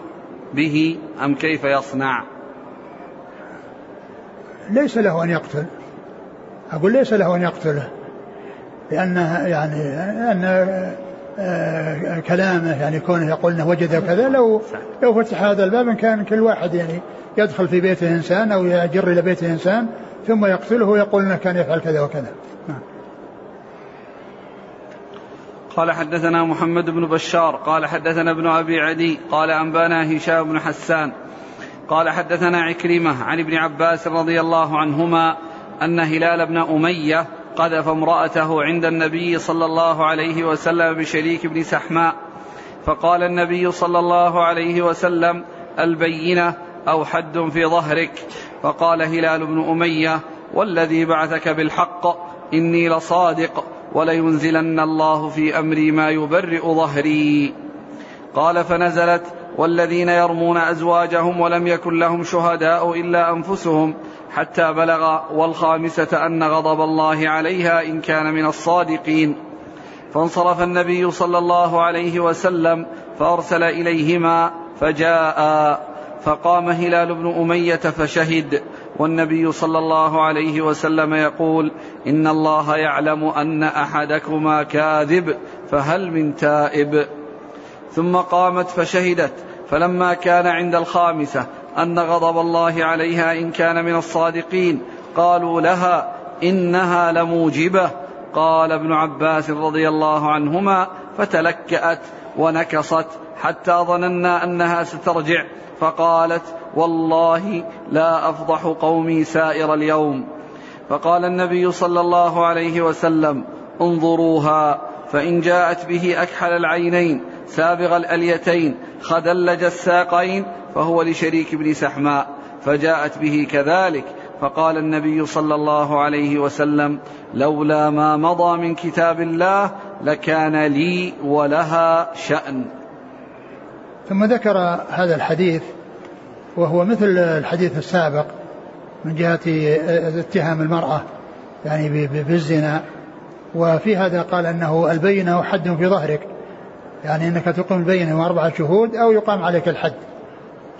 به أم كيف يصنع؟ ليس له أن يقتل. أقول ليس له أن يقتله لأنه يعني أن كلامه يعني كونه يقول إنه وجد كذا لو لو فتح هذا الباب كان كل واحد يعني يدخل في بيته إنسان أو يجر إلى بيته إنسان ثم يقتله ويقول إنه كان يفعل كذا وكذا. نعم. قال حدثنا محمد بن بشار قال حدثنا ابن أبي عدي قال أنبانا هشام بن حسان قال حدثنا عكرمة عن ابن عباس رضي الله عنهما أن هلال بن أمية قذف امرأته عند النبي صلى الله عليه وسلم بشريك بن سحماء. فقال النبي صلى الله عليه وسلم البينة أو حد في ظهرك. فقال هلال بن أمية والذي بعثك بالحق إني لصادق ولينزلن الله في أمري ما يبرئ ظهري. قال فنزلت والذين يرمون أزواجهم ولم يكن لهم شهداء إلا أنفسهم حتى بلغ والخامسة أن غضب الله عليها إن كان من الصادقين. فانصرف النبي صلى الله عليه وسلم فأرسل إليهما فجاء. فقام هلال بن أمية فشهد. والنبي صلى الله عليه وسلم يقول إن الله يعلم أن أحدكما كاذب فهل من تائب؟ ثم قامت فشهدت. فلما كان عند الخامسة أن غضب الله عليها إن كان من الصادقين. قالوا لها إنها لموجبة. قال ابن عباس رضي الله عنهما فتلكأت ونكصت حتى ظننا أنها سترجع. فقالت والله لا أفضح قومي سائر اليوم. فقال النبي صلى الله عليه وسلم انظروها فإن جاءت به أكحل العينين سابغ الأليتين خدلج الساقين فهو لشريك بن سحماء فجاءت به كذلك. فقال النبي صلى الله عليه وسلم لولا ما مضى من كتاب الله لكان لي ولها شأن. ثم ذكر هذا الحديث وهو مثل الحديث السابق من جهة اتهام المرأة يعني بالزنا. وفي هذا قال أنه البينة حد في ظهرك. يعني أنك تقيم البينة وأربعة شهود أو يقام عليك الحد.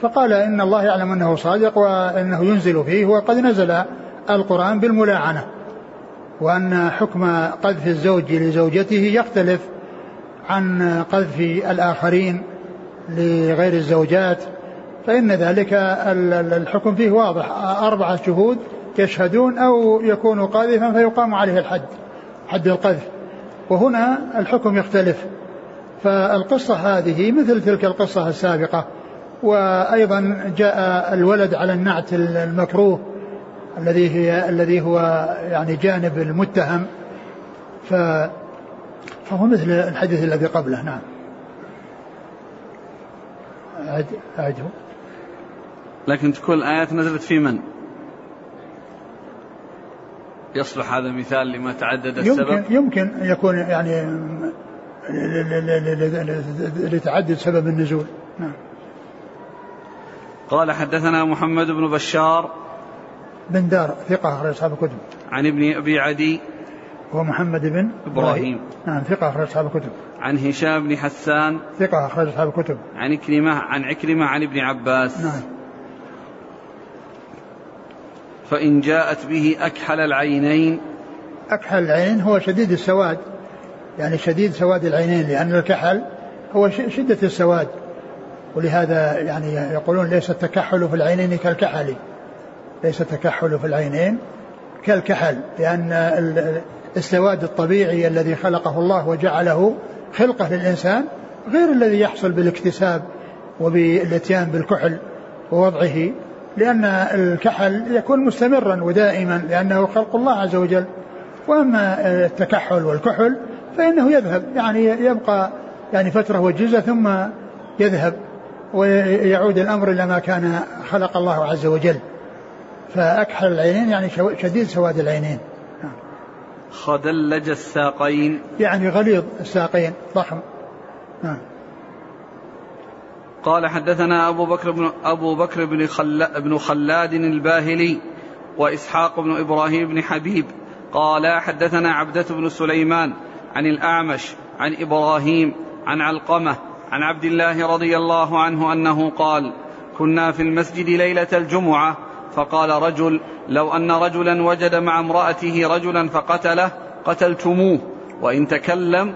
فقال إن الله يعلم أنه صادق وأنه ينزل فيه وقد نزل القرآن بالملاعنة. وأن حكم قذف الزوج لزوجته يختلف عن قذف الآخرين لغير الزوجات. فإن ذلك الحكم فيه واضح. أربعة شهود يشهدون أو يكون قاذفا فيقام عليه الحد حد القذف. وهنا الحكم يختلف. فالقصة هذه مثل تلك القصة السابقة وأيضا جاء الولد على النعت المكروه الذي هي الذي هو يعني جانب المتهم ف فهو مثل الحديث الذي قبله نعم. أعد أعده. لكن تكون الآيات نزلت في من؟ يصلح هذا مثال لما تعدد السبب؟ يمكن يمكن يكون يعني لتعدد سبب النزول. نعم. قال حدثنا محمد بن بشار بن دار ثقة أخرج أصحاب الكتب. عن ابن أبي عدي هو محمد بن إبراهيم. نعم ثقة أخرج أصحاب الكتب. عن هشام بن حسان. ثقة أخرج أصحاب الكتب. عن كلمة عن عكرمة عن ابن عباس. نعم. فإن جاءت به أكحل العينين. أكحل العين هو شديد السواد. يعني شديد سواد العينين لأن الكحل هو شدة السواد. ولهذا يعني يقولون ليس التكحل في العينين كالكحل. ليس التكحل في العينين كالكحل لأن السواد الطبيعي الذي خلقه الله وجعله خلقة للإنسان غير الذي يحصل بالاكتساب وبالإتيان بالكحل ووضعه لأن الكحل يكون مستمرا ودائما لأنه خلق الله عز وجل. وأما التكحل والكحل فإنه يذهب. يعني يبقى يعني فترة وجيزة ثم يذهب ويعود الأمر إلى ما كان خلق الله عز وجل. فأكحل العينين يعني شديد سواد العينين. خدلج الساقين. يعني غليظ الساقين ضخم. نعم قال حدثنا أبو بكر بن أبو بكر بن, خلا بن خلاد الباهلي وإسحاق بن إبراهيم بن حبيب. قال حدثنا عبدة بن سليمان عن الأعمش عن إبراهيم عن علقمة عن عبد الله رضي الله عنه أنه قال كنا في المسجد ليلة الجمعة فقال رجل لو أن رجلا وجد مع امرأته رجلا فقتله قتلتموه وإن تكلم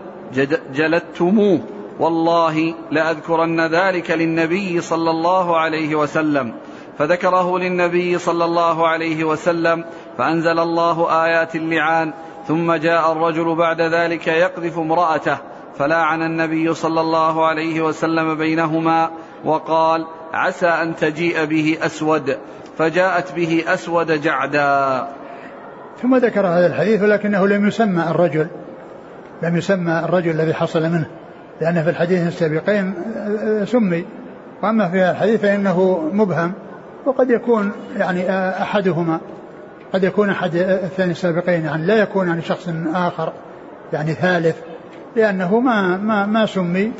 جلدتموه والله لأذكرن ذلك للنبي صلى الله عليه وسلم فذكره للنبي صلى الله عليه وسلم فأنزل الله آيات اللعان ثم جاء الرجل بعد ذلك يقذف امرأته فلاعن النبي صلى الله عليه وسلم بينهما وقال عسى أن تجيء به أسود. فجاءت به أسود جعدا. ثم ذكر هذا الحديث ولكنه لم يسمى الرجل لم يسمى الرجل الذي حصل منه لأن في الحديث السابقين سمي. وأما في الحديث فإنه مبهم وقد يكون يعني أحدهما. قد يكون أحد الثاني السابقين يعني لا يكون يعني شخص آخر يعني ثالث لأنه ما ما ما سمي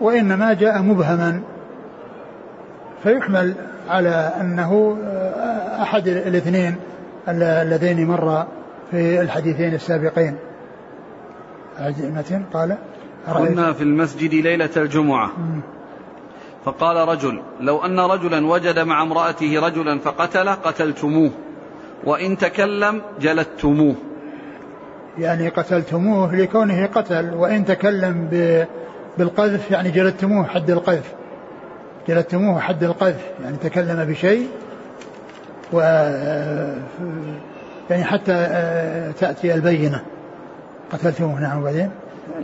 وإنما جاء مبهما. فيحمل على أنه أحد الاثنين اللذين مر في الحديثين السابقين. قال كنا في المسجد ليلة الجمعة. فقال رجل لو أن رجلا وجد مع امرأته رجلا فقتله قتلتموه. وإن تكلم جلدتموه. يعني قتلتموه لكونه قتل وإن تكلم بالقذف يعني جلدتموه حد القذف. جلدتموه حد القذف يعني تكلم بشيء و يعني حتى تأتي البينة. قتلتموه نعم وبعدين؟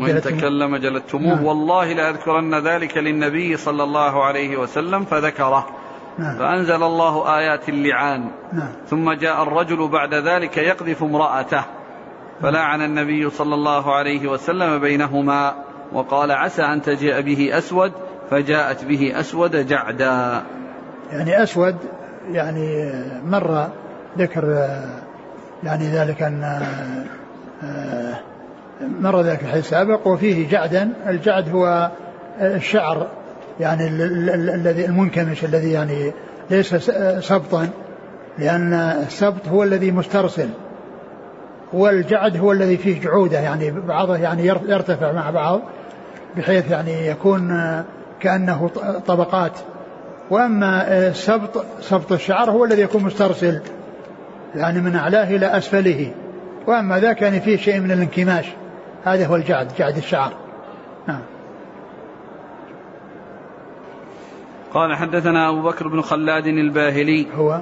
وإن تكلم جلدتموه نعم. والله لأذكرن ذلك للنبي صلى الله عليه وسلم فذكره. نعم. فأنزل الله آيات اللعان. نعم. ثم جاء الرجل بعد ذلك يقذف امرأته. فلعن النبي صلى الله عليه وسلم بينهما وقال عسى أن تجيء به أسود فجاءت به أسود جعدا. يعني أسود يعني مر ذكر يعني ذلك أن مر ذلك الحديث السابق وفيه جعدا. الجعد هو الشعر. يعني الذي المنكمش الذي يعني ليس سبطا لأن السبط هو الذي مسترسل. والجعد هو الذي فيه جعودة يعني بعضه يعني يرتفع مع بعض بحيث يعني يكون كأنه طبقات. وأما السبط سبط الشعر هو الذي يكون مسترسل يعني من أعلاه إلى أسفله. وأما ذاك يعني فيه شيء من الانكماش. هذا هو الجعد جعد الشعر. قال حدثنا أبو بكر بن خلاد الباهلي. هو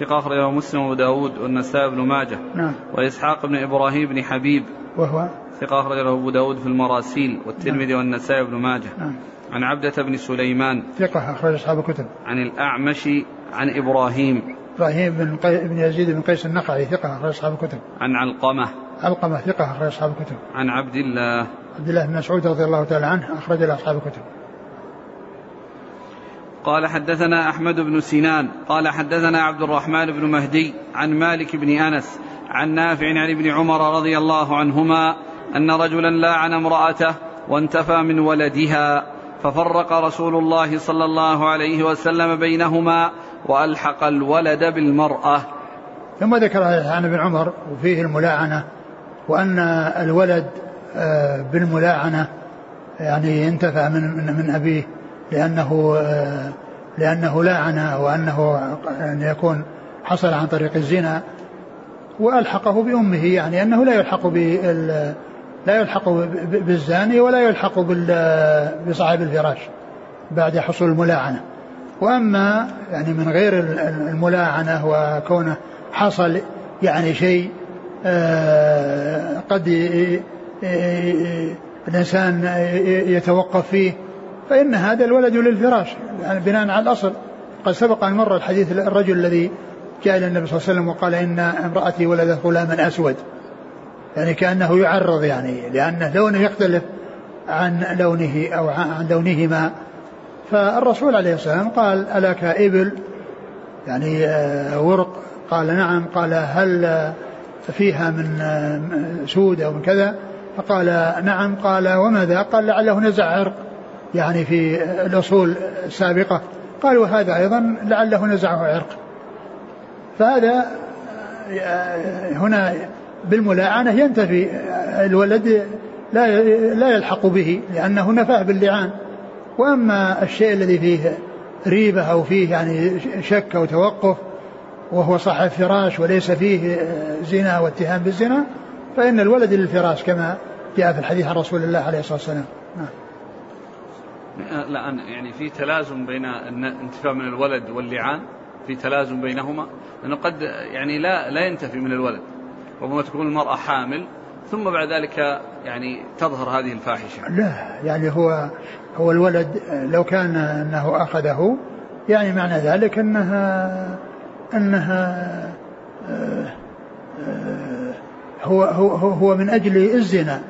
ثقة أخرجه مسلم وأبو داود والنسائي بن ماجه. نعم. وإسحاق بن إبراهيم بن حبيب. وهو ثقة أخرجه أبو داود في المراسيل والترمذي نعم. والنسائي بن ماجه. نعم. عن عبدة بن سليمان. ثقة أخرج أصحاب الكتب. عن الأعمش عن إبراهيم. إبراهيم بن, قي... بن يزيد بن قيس النخعي ثقة أخرج أصحاب الكتب. عن علقمة. علقمة ثقة أخرج أصحاب الكتب. عن عبد الله. عبد الله بن مسعود رضي الله تعالى عنه أخرج له أصحاب الكتب. قال حدثنا أحمد بن سنان قال حدثنا عبد الرحمن بن مهدي عن مالك بن أنس عن نافع عن ابن عمر رضي الله عنهما أن رجلا لاعن امرأته وانتفى من ولدها ففرق رسول الله صلى الله عليه وسلم بينهما وألحق الولد بالمرأة. ثم ذكر عن ابن عمر وفيه الملاعنة وأن الولد آه، بالملاعنة يعني انتفع من من, من أبيه. لأنه لأنه لاعن وأنه أن يكون حصل عن طريق الزنا وألحقه بأمه يعني أنه لا يلحق بال لا يلحق بالزاني ولا يلحق بصاحب الفراش بعد حصول الملاعنة. وأما يعني من غير الملاعنة وكونه حصل يعني شيء آه، قد الإنسان يتوقف فيه فإن هذا الولد للفراش يعني بناء على الأصل. قد سبق أن مر الحديث الرجل الذي جاء إلى النبي صلى الله عليه وسلم وقال إن امرأتي ولدت غلاما أسود. يعني كأنه يعرض يعني لأن لونه يختلف عن لونه أو عن لونهما. فالرسول عليه الصلاة والسلام قال ألك إبل؟ يعني آه، ورق. قال نعم. قال هل فيها من آه، سود أو من كذا؟ فقال نعم. قال وماذا؟ قال لعله نزع عرق. يعني في الأصول السابقة. قال وهذا أيضا لعله نزعه عرق. فهذا آه، هنا بالملاعنة ينتفي الولد لا لا يلحق به لأنه نفاه باللعان. وأما الشيء الذي فيه ريبة أو فيه يعني شك أو توقف وهو صاحب فراش وليس فيه زنا واتهام بالزنا فإن الولد للفراش كما جاء في الحديث عن رسول الله عليه الصلاة والسلام. نعم. لا يعني في تلازم بين الانتفاع من الولد واللعان في تلازم بينهما لأنه قد يعني لا لا ينتفي من الولد ربما تكون المرأة حامل ثم بعد ذلك يعني تظهر هذه الفاحشة. لا يعني هو هو الولد لو كان أنه أخذه يعني معنى ذلك أنها أنها آه، هو هو هو من أجل الزنا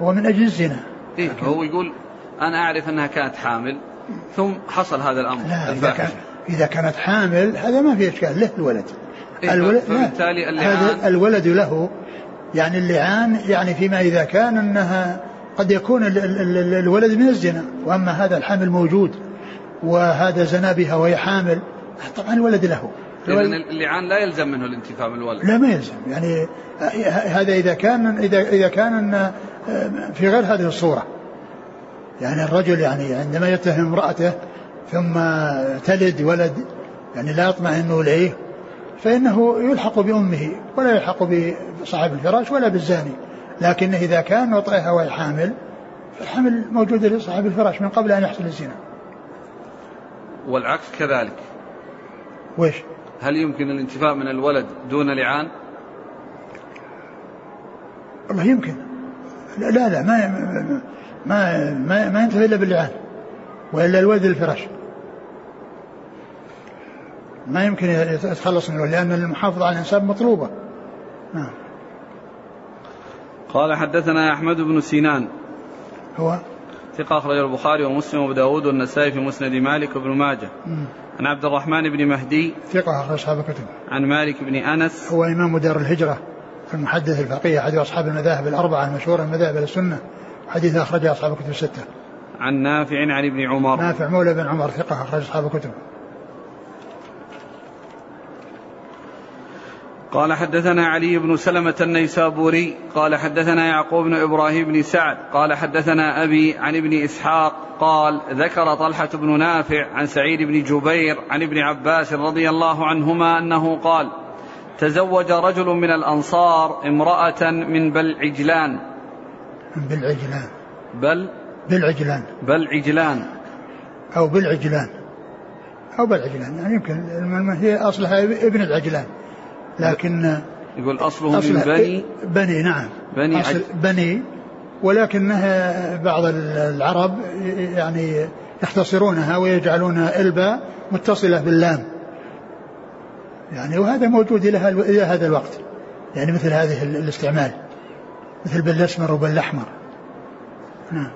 هو من أجل الزنا. إيه هو يقول أنا أعرف أنها كانت حامل ثم حصل هذا الأمر لا إذا, كان إذا كانت حامل هذا ما في إشكال له الولد. إيه الولد فبالتالي اللعان الولد له يعني اللعان يعني فيما إذا كان أنها قد يكون الولد من الزنا. وأما هذا الحمل موجود وهذا زنا بها وهي حامل طبعا الولد له. لأن اللعان لا يلزم منه الانتفاع من الولد لا ما يلزم. يعني هذا إذا كان إذا إذا كان في غير هذه الصورة. يعني الرجل يعني عندما يتهم امرأته ثم تلد ولد يعني لا يطمئن إليه فإنه يلحق بأمه ولا يلحق بصاحب الفراش ولا بالزاني. لكن إذا كان وطئها وهي حامل فالحمل موجودة لصاحب الفراش من قبل أن يحصل الزنا. والعكس كذلك. ويش هل يمكن الانتفاع من الولد دون لعان؟ والله يمكن. لا لا ما ما ما, ما ينتهي إلا باللعان وإلا الولد الفراش. ما يمكن يتخلص منه لأن المحافظة على الإنسان مطلوبة. نعم. قال حدثنا أحمد بن سينان. هو؟ ثقة أخرج البخاري ومسلم وأبو داود والنسائي في مسند مالك وابن ماجه. مم. عن عبد الرحمن بن مهدي. ثقة أخرج أصحاب الكتب. عن مالك بن أنس. هو إمام دار الهجرة المحدث الفقيه أحد أصحاب المذاهب الأربعة المشهورة المذاهب السنة. حديث أخرجه أصحاب الكتب الستة. عن نافع عن ابن عمر. نافع مولى بن عمر ثقة أخرج أصحاب الكتب. قال حدثنا علي بن سلمة النيسابوري قال حدثنا يعقوب بن إبراهيم بن سعد قال حدثنا أبي عن ابن إسحاق قال ذكر طلحة بن نافع عن سعيد بن جبير عن ابن عباس رضي الله عنهما أنه قال تزوج رجل من الأنصار امرأة من بل عجلان بالعجلان. بل؟ بالعجلان. بل عجلان. أو بالعجلان. أو بالعجلان. يعني يمكن هي أصلها ابن العجلان. لكن يقول أصله أصل من بني بني نعم. بني أصل بني. ولكنها بعض العرب يعني يختصرونها ويجعلون الباء متصلة باللام. يعني وهذا موجود إلى هذا الوقت. يعني مثل هذه الاستعمال. مثل بالأسمر وبالأحمر نعم.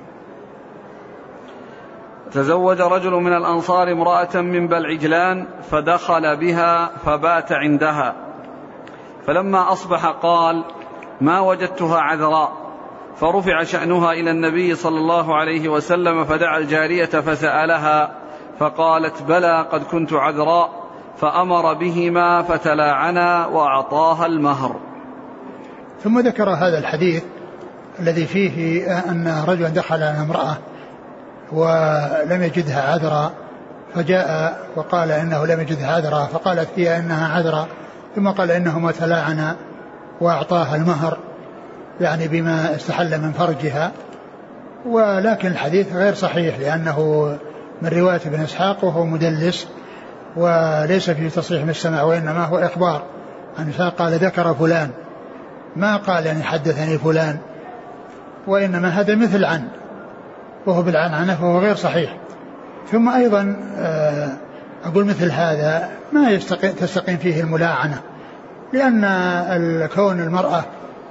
تزوج رجل من الأنصار امرأة من بلعجلان فدخل بها فبات عندها. فلما أصبح قال ما وجدتها عذراء. فرفع شأنها إلى النبي صلى الله عليه وسلم فدعا الجارية فسألها فقالت بلى قد كنت عذراء. فأمر بهما فتلاعنا وأعطاها المهر. ثم ذكر هذا الحديث الذي فيه أن رجلا دخل على امرأة ولم يجدها عذرا فجاء وقال إنه لم يجدها عذرا فقالت هي إنها عذرا ثم قال إنهما تلاعنا وأعطاها المهر يعني بما استحل من فرجها. ولكن الحديث غير صحيح لأنه من رواية ابن إسحاق وهو مدلس وليس فيه تصريح من السماء وإنما هو إخبار. إسحاق قال ذكر فلان. ما قال يعني حدثني فلان وإنما هذا مثل عن وهو بالعنعنة فهو غير صحيح. ثم أيضا آه، أقول مثل هذا ما يستقيم تستقيم فيه الملاعنة لأن الكون المرأة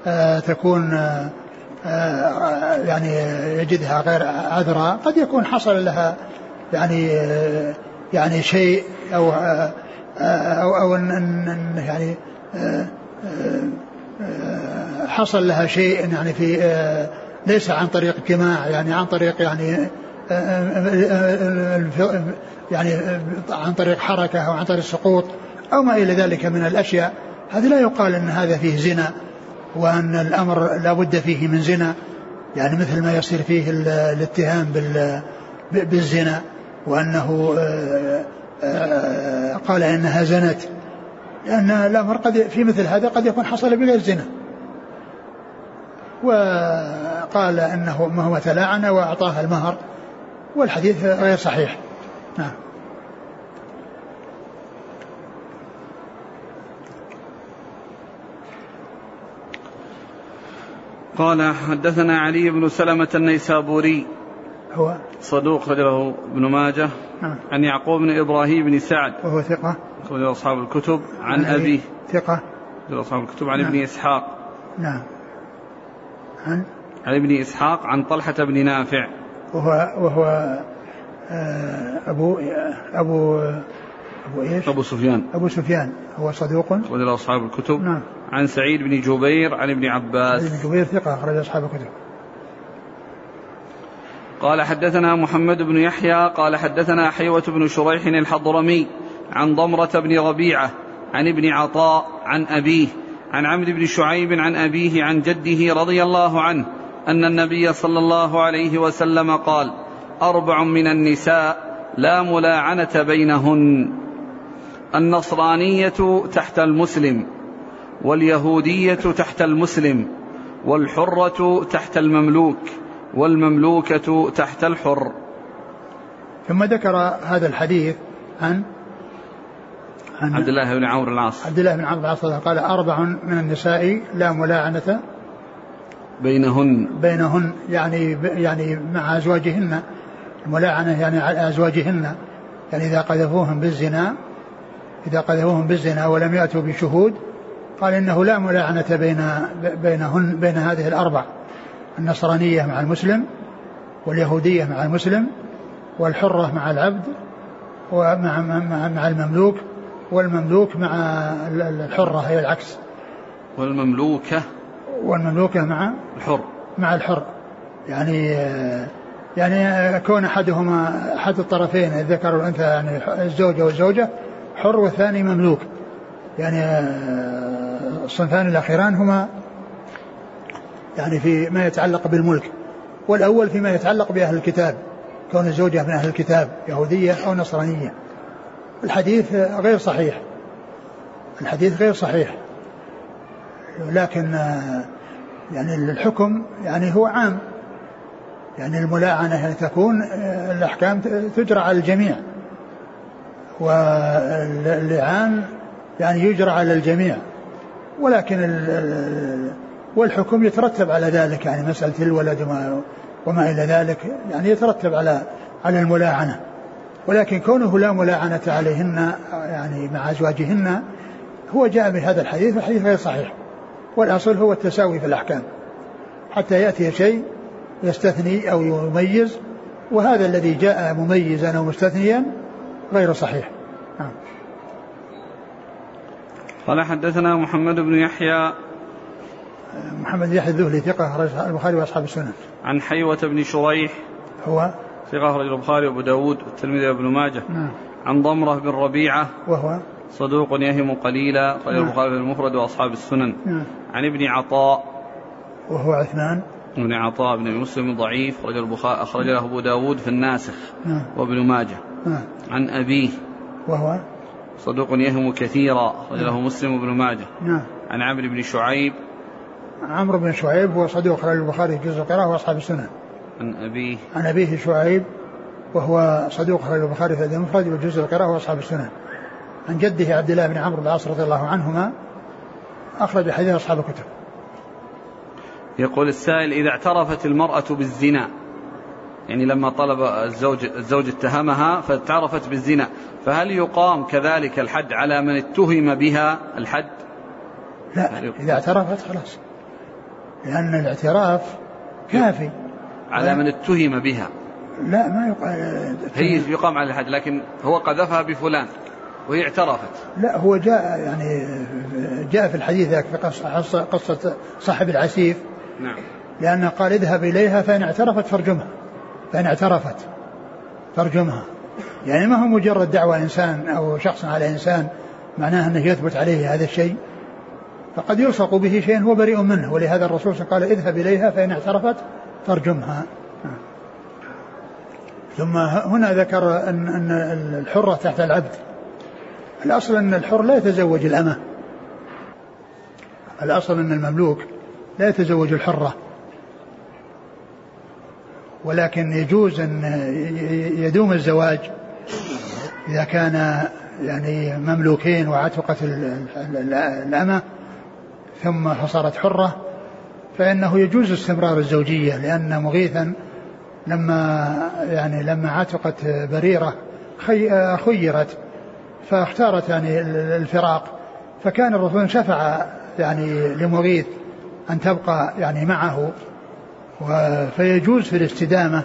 آه، تكون آه، يعني يجدها غير عذراء قد يكون حصل لها يعني يعني شيء أو أو أو أن يعني حصل لها شيء يعني في ليس عن طريق جماع يعني عن طريق يعني يعني عن طريق حركة أو عن طريق سقوط أو ما إلى ذلك من الأشياء. هذا لا يقال أن هذا فيه زنا وأن الأمر لا بد فيه من زنا يعني مثل ما يصير فيه الاتهام بالزنا وأنه آه، آه، قال إنها زنت. لأن الأمر قد في مثل هذا قد يكون حصل بغير زنا. وقال إنه ما هو تلاعن واعطاها المهر والحديث غير صحيح. نعم. قال حدثنا علي بن سلمة النيسابوري هو صدوق رجله ابن ماجه نعم. عن يعقوب بن إبراهيم بن سعد. وهو ثقة. أخرجه أصحاب الكتب عن, أبيه ثقة. أصحاب الكتب عن نعم. ابن إسحاق. نعم. عن عن ابن إسحاق عن طلحة بن نافع. وهو وهو آه، أبو أبو أبو إيش؟ أبو سفيان. أبو سفيان. هو صدوق. أخرج له أصحاب الكتب نعم. عن سعيد بن جبير عن ابن عباس. ابن جبير ثقة أخرج أصحاب الكتب. قال حدثنا محمد بن يحيى قال حدثنا حيوة بن شريح الحضرمي عن ضمرة بن ربيعة عن ابن عطاء عن أبيه عن عمرو بن شعيب عن أبيه عن جده رضي الله عنه أن النبي صلى الله عليه وسلم قال أربع من النساء لا ملاعنة بينهن. النصرانية تحت المسلم واليهودية تحت المسلم والحرة تحت المملوك. والمملوكة تحت الحر. ثم ذكر هذا الحديث عن عن عبد الله بن عمرو العاص. عبد الله بن عمرو العاص قال أربع من النساء لا ملاعنة بينهن. بينهن يعني يعني مع أزواجهن. الملاعنة يعني على أزواجهن. يعني إذا قذفوهم بالزنا إذا قذفوهم بالزنا ولم يأتوا بشهود قال إنه لا ملاعنة بين بينهن بين هذه الأربع. النصرانية مع المسلم واليهودية مع المسلم والحرة مع العبد ومع مع, مع المملوك والمملوك مع الحرة هي العكس. والمملوكة والمملوكة مع الحر. مع الحر. يعني يعني كون أحدهما أحد الطرفين الذكر والانثى يعني الزوجة والزوجة حر والثاني مملوك. يعني الصنفان الأخيران هما يعني في ما يتعلق بالملك والأول فيما يتعلق بأهل الكتاب كون الزوجة من أهل الكتاب يهودية أو نصرانية. الحديث غير صحيح الحديث غير صحيح. لكن يعني الحكم يعني هو عام. يعني الملاعنة يعني تكون الأحكام تجرى على الجميع. واللعان يعني يجرى على الجميع. ولكن والحكم يترتب على ذلك يعني مسألة الولد وما, وما إلى ذلك يعني يترتب على على الملاعنة. ولكن كونه لا ملاعنة عليهن يعني مع أزواجهن هو جاء بهذا الحديث والحديث غير صحيح. والأصل هو التساوي في الأحكام. حتى يأتي شيء يستثني أو يميز وهذا الذي جاء مميزا أو مستثنيا غير صحيح. نعم. قال حدثنا محمد بن يحيى محمد يحيى الذهلي ثقة أخرج البخاري وأصحاب السنن. عن حيوة بن شريح. هو؟ ثقة أخرج البخاري وأبو داود والترمذي وابن ماجه. نعم. عن ضمرة بن ربيعة. وهو؟ صدوق يهم قليلا. أخرج نعم. البخاري المفرد وأصحاب السنن. نعم. عن ابن عطاء. وهو عثمان؟ ابن عطاء بن مسلم ضعيف. أخرج البخاري أخرج له أبو داود في الناسخ نعم. وابن ماجه. نعم. عن أبيه. وهو؟ صدوق يهم كثيرا. أخرج له مسلم وابن ماجه. نعم. عن عمرو بن شعيب. عمرو بن شعيب هو صدوق أخرج البخاري في جزء القراءة وأصحاب السنن عن أبيه. عن أبيه شعيب وهو صدوق أخرج البخاري في المفرد وجزء القراءة وأصحاب السنن عن جده عبد الله بن عمرو بن العاص رضي الله عنهما أخرج حديث أصحاب الكتب. يقول السائل إذا اعترفت المرأة بالزنا يعني لما طلب الزوج الزوج اتهمها فاعترفت بالزنا فهل يقام كذلك الحد على من اتهم بها الحد؟ لا إذا اعترفت خلاص. لأن الاعتراف كافي. على من اتهم بها. لا ما يقال هي يقام على الحد لكن هو قذفها بفلان وهي اعترفت. لا هو جاء يعني جاء في الحديث ذاك في قصة, قصة صاحب العسيف. نعم. لأنه قال اذهب إليها فإن اعترفت فارجمها. فإن اعترفت فارجمها. يعني ما هو مجرد دعوة إنسان أو شخص على إنسان معناه أنه يثبت عليه هذا الشيء. فقد يلصق به شيء هو بريء منه ولهذا الرسول قال اذهب إليها فإن اعترفت فارجمها. ثم هنا ذكر أن, أن الحرة تحت العبد. الأصل أن الحر لا يتزوج الأمة. الأصل أن المملوك لا يتزوج الحرة. ولكن يجوز أن يدوم الزواج إذا كان يعني مملوكين وعتقت الأمة. ثم فصارت حرة فإنه يجوز استمرار الزوجية لأن مغيثا لما يعني لما عتقت بريرة خيرت فاختارت يعني الفراق. فكان الرسول شفع يعني لمغيث أن تبقى يعني معه فيجوز في الاستدامة.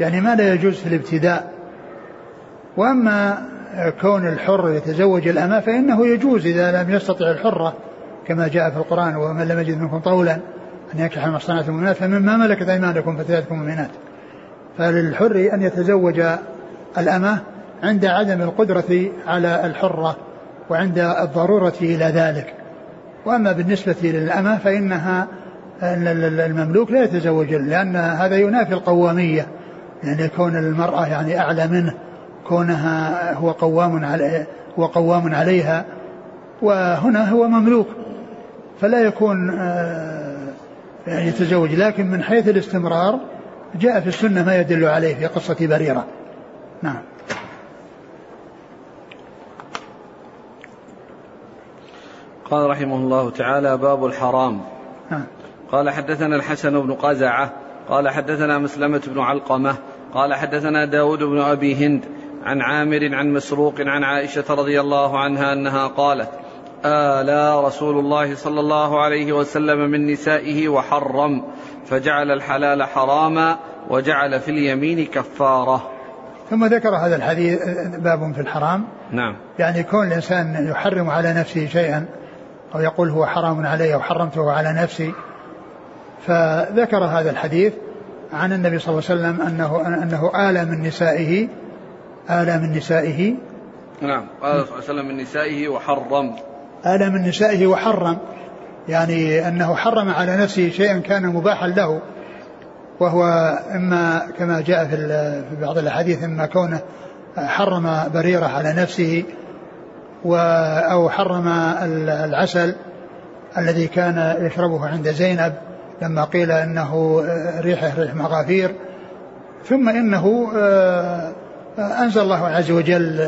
يعني ما لا يجوز في الابتداء. وأما كون الحر يتزوج الأمة فإنه يجوز إذا لم يستطع الحرة. كما جاء في القرآن ومن لم يجد منكم طولا أن ينكح المحصنات المؤمنات فمما ملكت أيمانكم فتياتكم المؤمنات. فللحر أن يتزوج الأمة عند عدم القدرة على الحرة وعند الضرورة إلى ذلك. وأما بالنسبة للأمة فإنها المملوك لا يتزوج لأن هذا ينافي القوامية. يعني كون المرأة يعني أعلى منه كونها هو قوام على هو قوام عليها وهنا هو مملوك. فلا يكون آه، يعني يتزوج لكن من حيث الاستمرار جاء في السنة ما يدل عليه في قصة بريرة. نعم. قال رحمه الله تعالى باب الحرام. نعم. قال حدثنا الحسن بن قزعة. قال حدثنا مسلمة بن علقمة. قال حدثنا داود بن أبي هند عن عامر عن مسروق عن عائشة رضي الله عنها أنها قالت آلى رسول الله صلى الله عليه وسلم من نسائه وحرم فجعل الحلال حراما وجعل في اليمين كفارة. ثم ذكر هذا الحديث باب في الحرام. نعم. يعني كون الإنسان يحرم على نفسه شيئا أو يقول هو حرام علي أو حرمته على نفسي فذكر هذا الحديث عن النبي صلى الله عليه وسلم أنه أنه آلى من نسائه آلى من نسائه. نعم. قال صلى الله عليه وسلم من نسائه وحرم. آلى من نسائه وحرم يعني أنه حرم على نفسه شيئا كان مباحا له وهو إما كما جاء في بعض الأحاديث إما كونه حرم بريرة على نفسه أو حرم العسل الذي كان يشربه عند زينب لما قيل إنه ريحه ريح مغافير. ثم إنه آه، أنزل الله عز وجل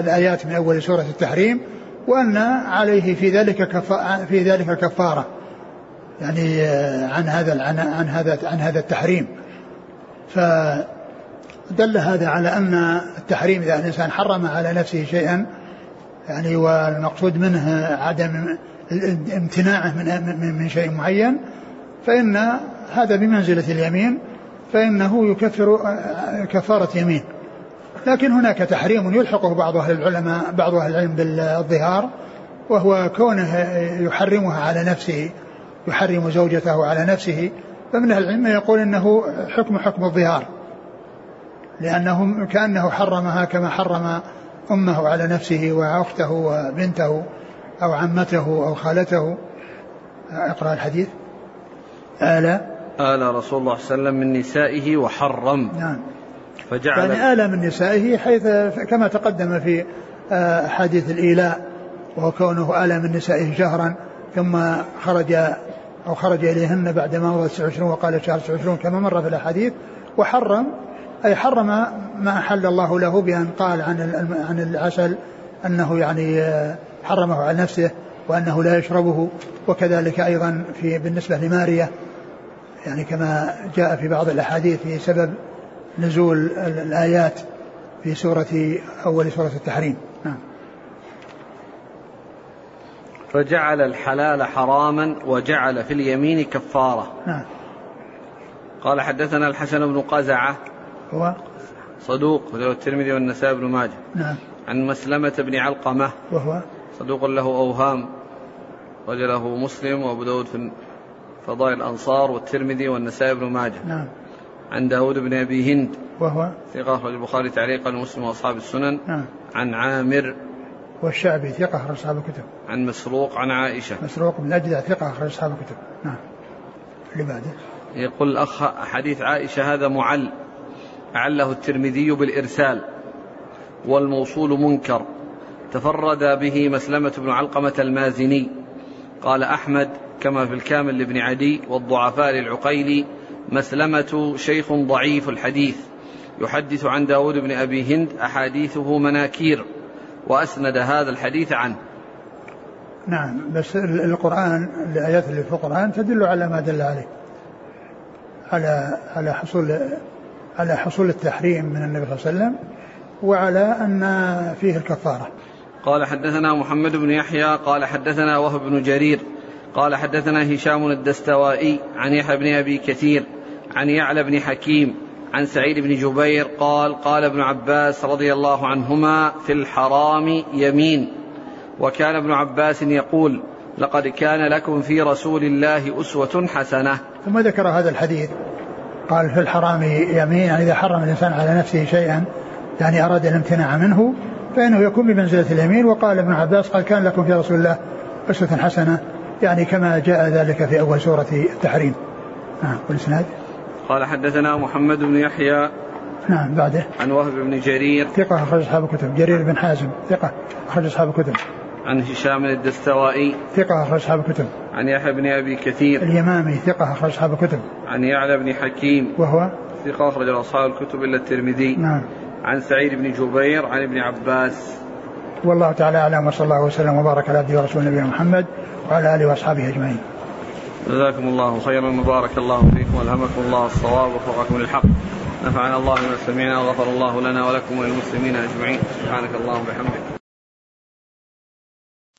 الايات من أول سورة التحريم وأن عليه في ذلك في ذلك كفارة يعني آه، عن هذا عن هذا عن هذا التحريم. فدل هذا على أن التحريم إذا الإنسان حرم على نفسه شيئا يعني والمقصود منه عدم امتناعه من من شيء معين فإن هذا بمنزلة اليمين فإنه يكفر كفارة يمين. لكن هناك تحريم يلحقه بعض أهل العلماء بعض أهل العلم بالظهار وهو كونه يحرمها على نفسه يحرم زوجته على نفسه. فمن أهل العلم يقول إنه حكم حكم الظهار لأنه كأنه حرمها كما حرم أمه على نفسه وأخته وبنته أو عمته أو خالته. أقرأ الحديث. آل آل رسول الله صلى الله عليه وسلم من نسائه وحرم. نعم. فجعل يعني آل من نسائه حيث كما تقدم في آه، حديث الإيلاء وهو كونه آل من نسائه شهرا ثم خرج أو خرج إليهن بعد ما مضى 29 وقال شهر 29 كما مر في الأحاديث وحرم أي حرم ما أحل الله له بأن قال عن عن العسل أنه يعني آه، حرمه على نفسه وأنه لا يشربه وكذلك أيضا في بالنسبة لماريا يعني كما جاء في بعض الأحاديث في سبب نزول الآيات في سورة أول سورة التحريم. نعم. فجعل الحلال حراما وجعل في اليمين كفارة. نعم. قال حدثنا الحسن بن قزعة. هو؟ صدوق له الترمذي والنسائي بن ماجه. نعم. عن مسلمة بن علقمة. وهو؟ صدوق له أوهام. رجله مسلم وأبو داود في فضائل الأنصار والترمذي والنسائي بن ماجه. نعم. عن داود بن أبي هند. وهو ثقة أخرج البخاري تعليقا ومسلم وأصحاب السنن. نعم. عن عامر. والشعبي ثقة أخرج أصحاب الكتب. عن مسروق عن عائشة. مسروق بن أجدع ثقة أخرج أصحاب الكتب. نعم. اللي بعده. يقول الأخ حديث عائشة هذا معل. أعله الترمذي بالإرسال. والموصول منكر. تفرد به مسلمة بن علقمة المازني. قال أحمد كما في الكامل لابن عدي والضعفاء للعقيلي مسلمة شيخ ضعيف الحديث يحدث عن داود بن أبي هند أحاديثه مناكير وأسند هذا الحديث عنه. نعم بس القرآن الآيات اللي في القرآن تدل على ما دل عليه على على حصول على حصول التحريم من النبي صلى الله عليه وسلم وعلى أن فيه الكفارة. قال حدثنا محمد بن يحيى قال حدثنا وهب بن جرير قال حدثنا هشام الدستوائي عن يحيى بن أبي كثير عن يعلى بن حكيم عن سعيد بن جبير قال قال ابن عباس رضي الله عنهما في الحرام يمين. وكان ابن عباس يقول لقد كان لكم في رسول الله أسوة حسنة. ثم ذكر هذا الحديث قال في الحرام يمين يعني إذا حرم الإنسان على نفسه شيئا يعني أراد الامتناع منه فإنه يكون بمنزلة اليمين. وقال ابن عباس قال كان لكم في رسول الله أسوة حسنة يعني كما جاء ذلك في أول سورة التحريم. نعم والإسناد؟ قال حدثنا محمد بن يحيى نعم بعده. عن وهب بن جرير. ثقة أخرج أصحاب الكتب. جرير بن حازم ثقة أخرج أصحاب الكتب. عن هشام الدستوائي. ثقة أخرج أصحاب الكتب. عن يحيى بن أبي كثير. اليمامي ثقة أخرج أصحاب الكتب. عن يعلى بن حكيم. وهو؟ ثقة أخرج أصحاب الكتب إلا الترمذي. نعم. عن سعيد بن جبير عن ابن عباس. والله تعالى أعلم وصلى الله وسلم وبارك على عبده ورسوله نبينا محمد وعلى آله وأصحابه أجمعين. جزاكم الله خيرا وبارك الله فيكم. والهمكم الله الصواب ووفقكم للحق. نفعنا الله بما سمعنا وغفر الله لنا ولكم وللمسلمين أجمعين. سبحانك اللهم وبحمدك.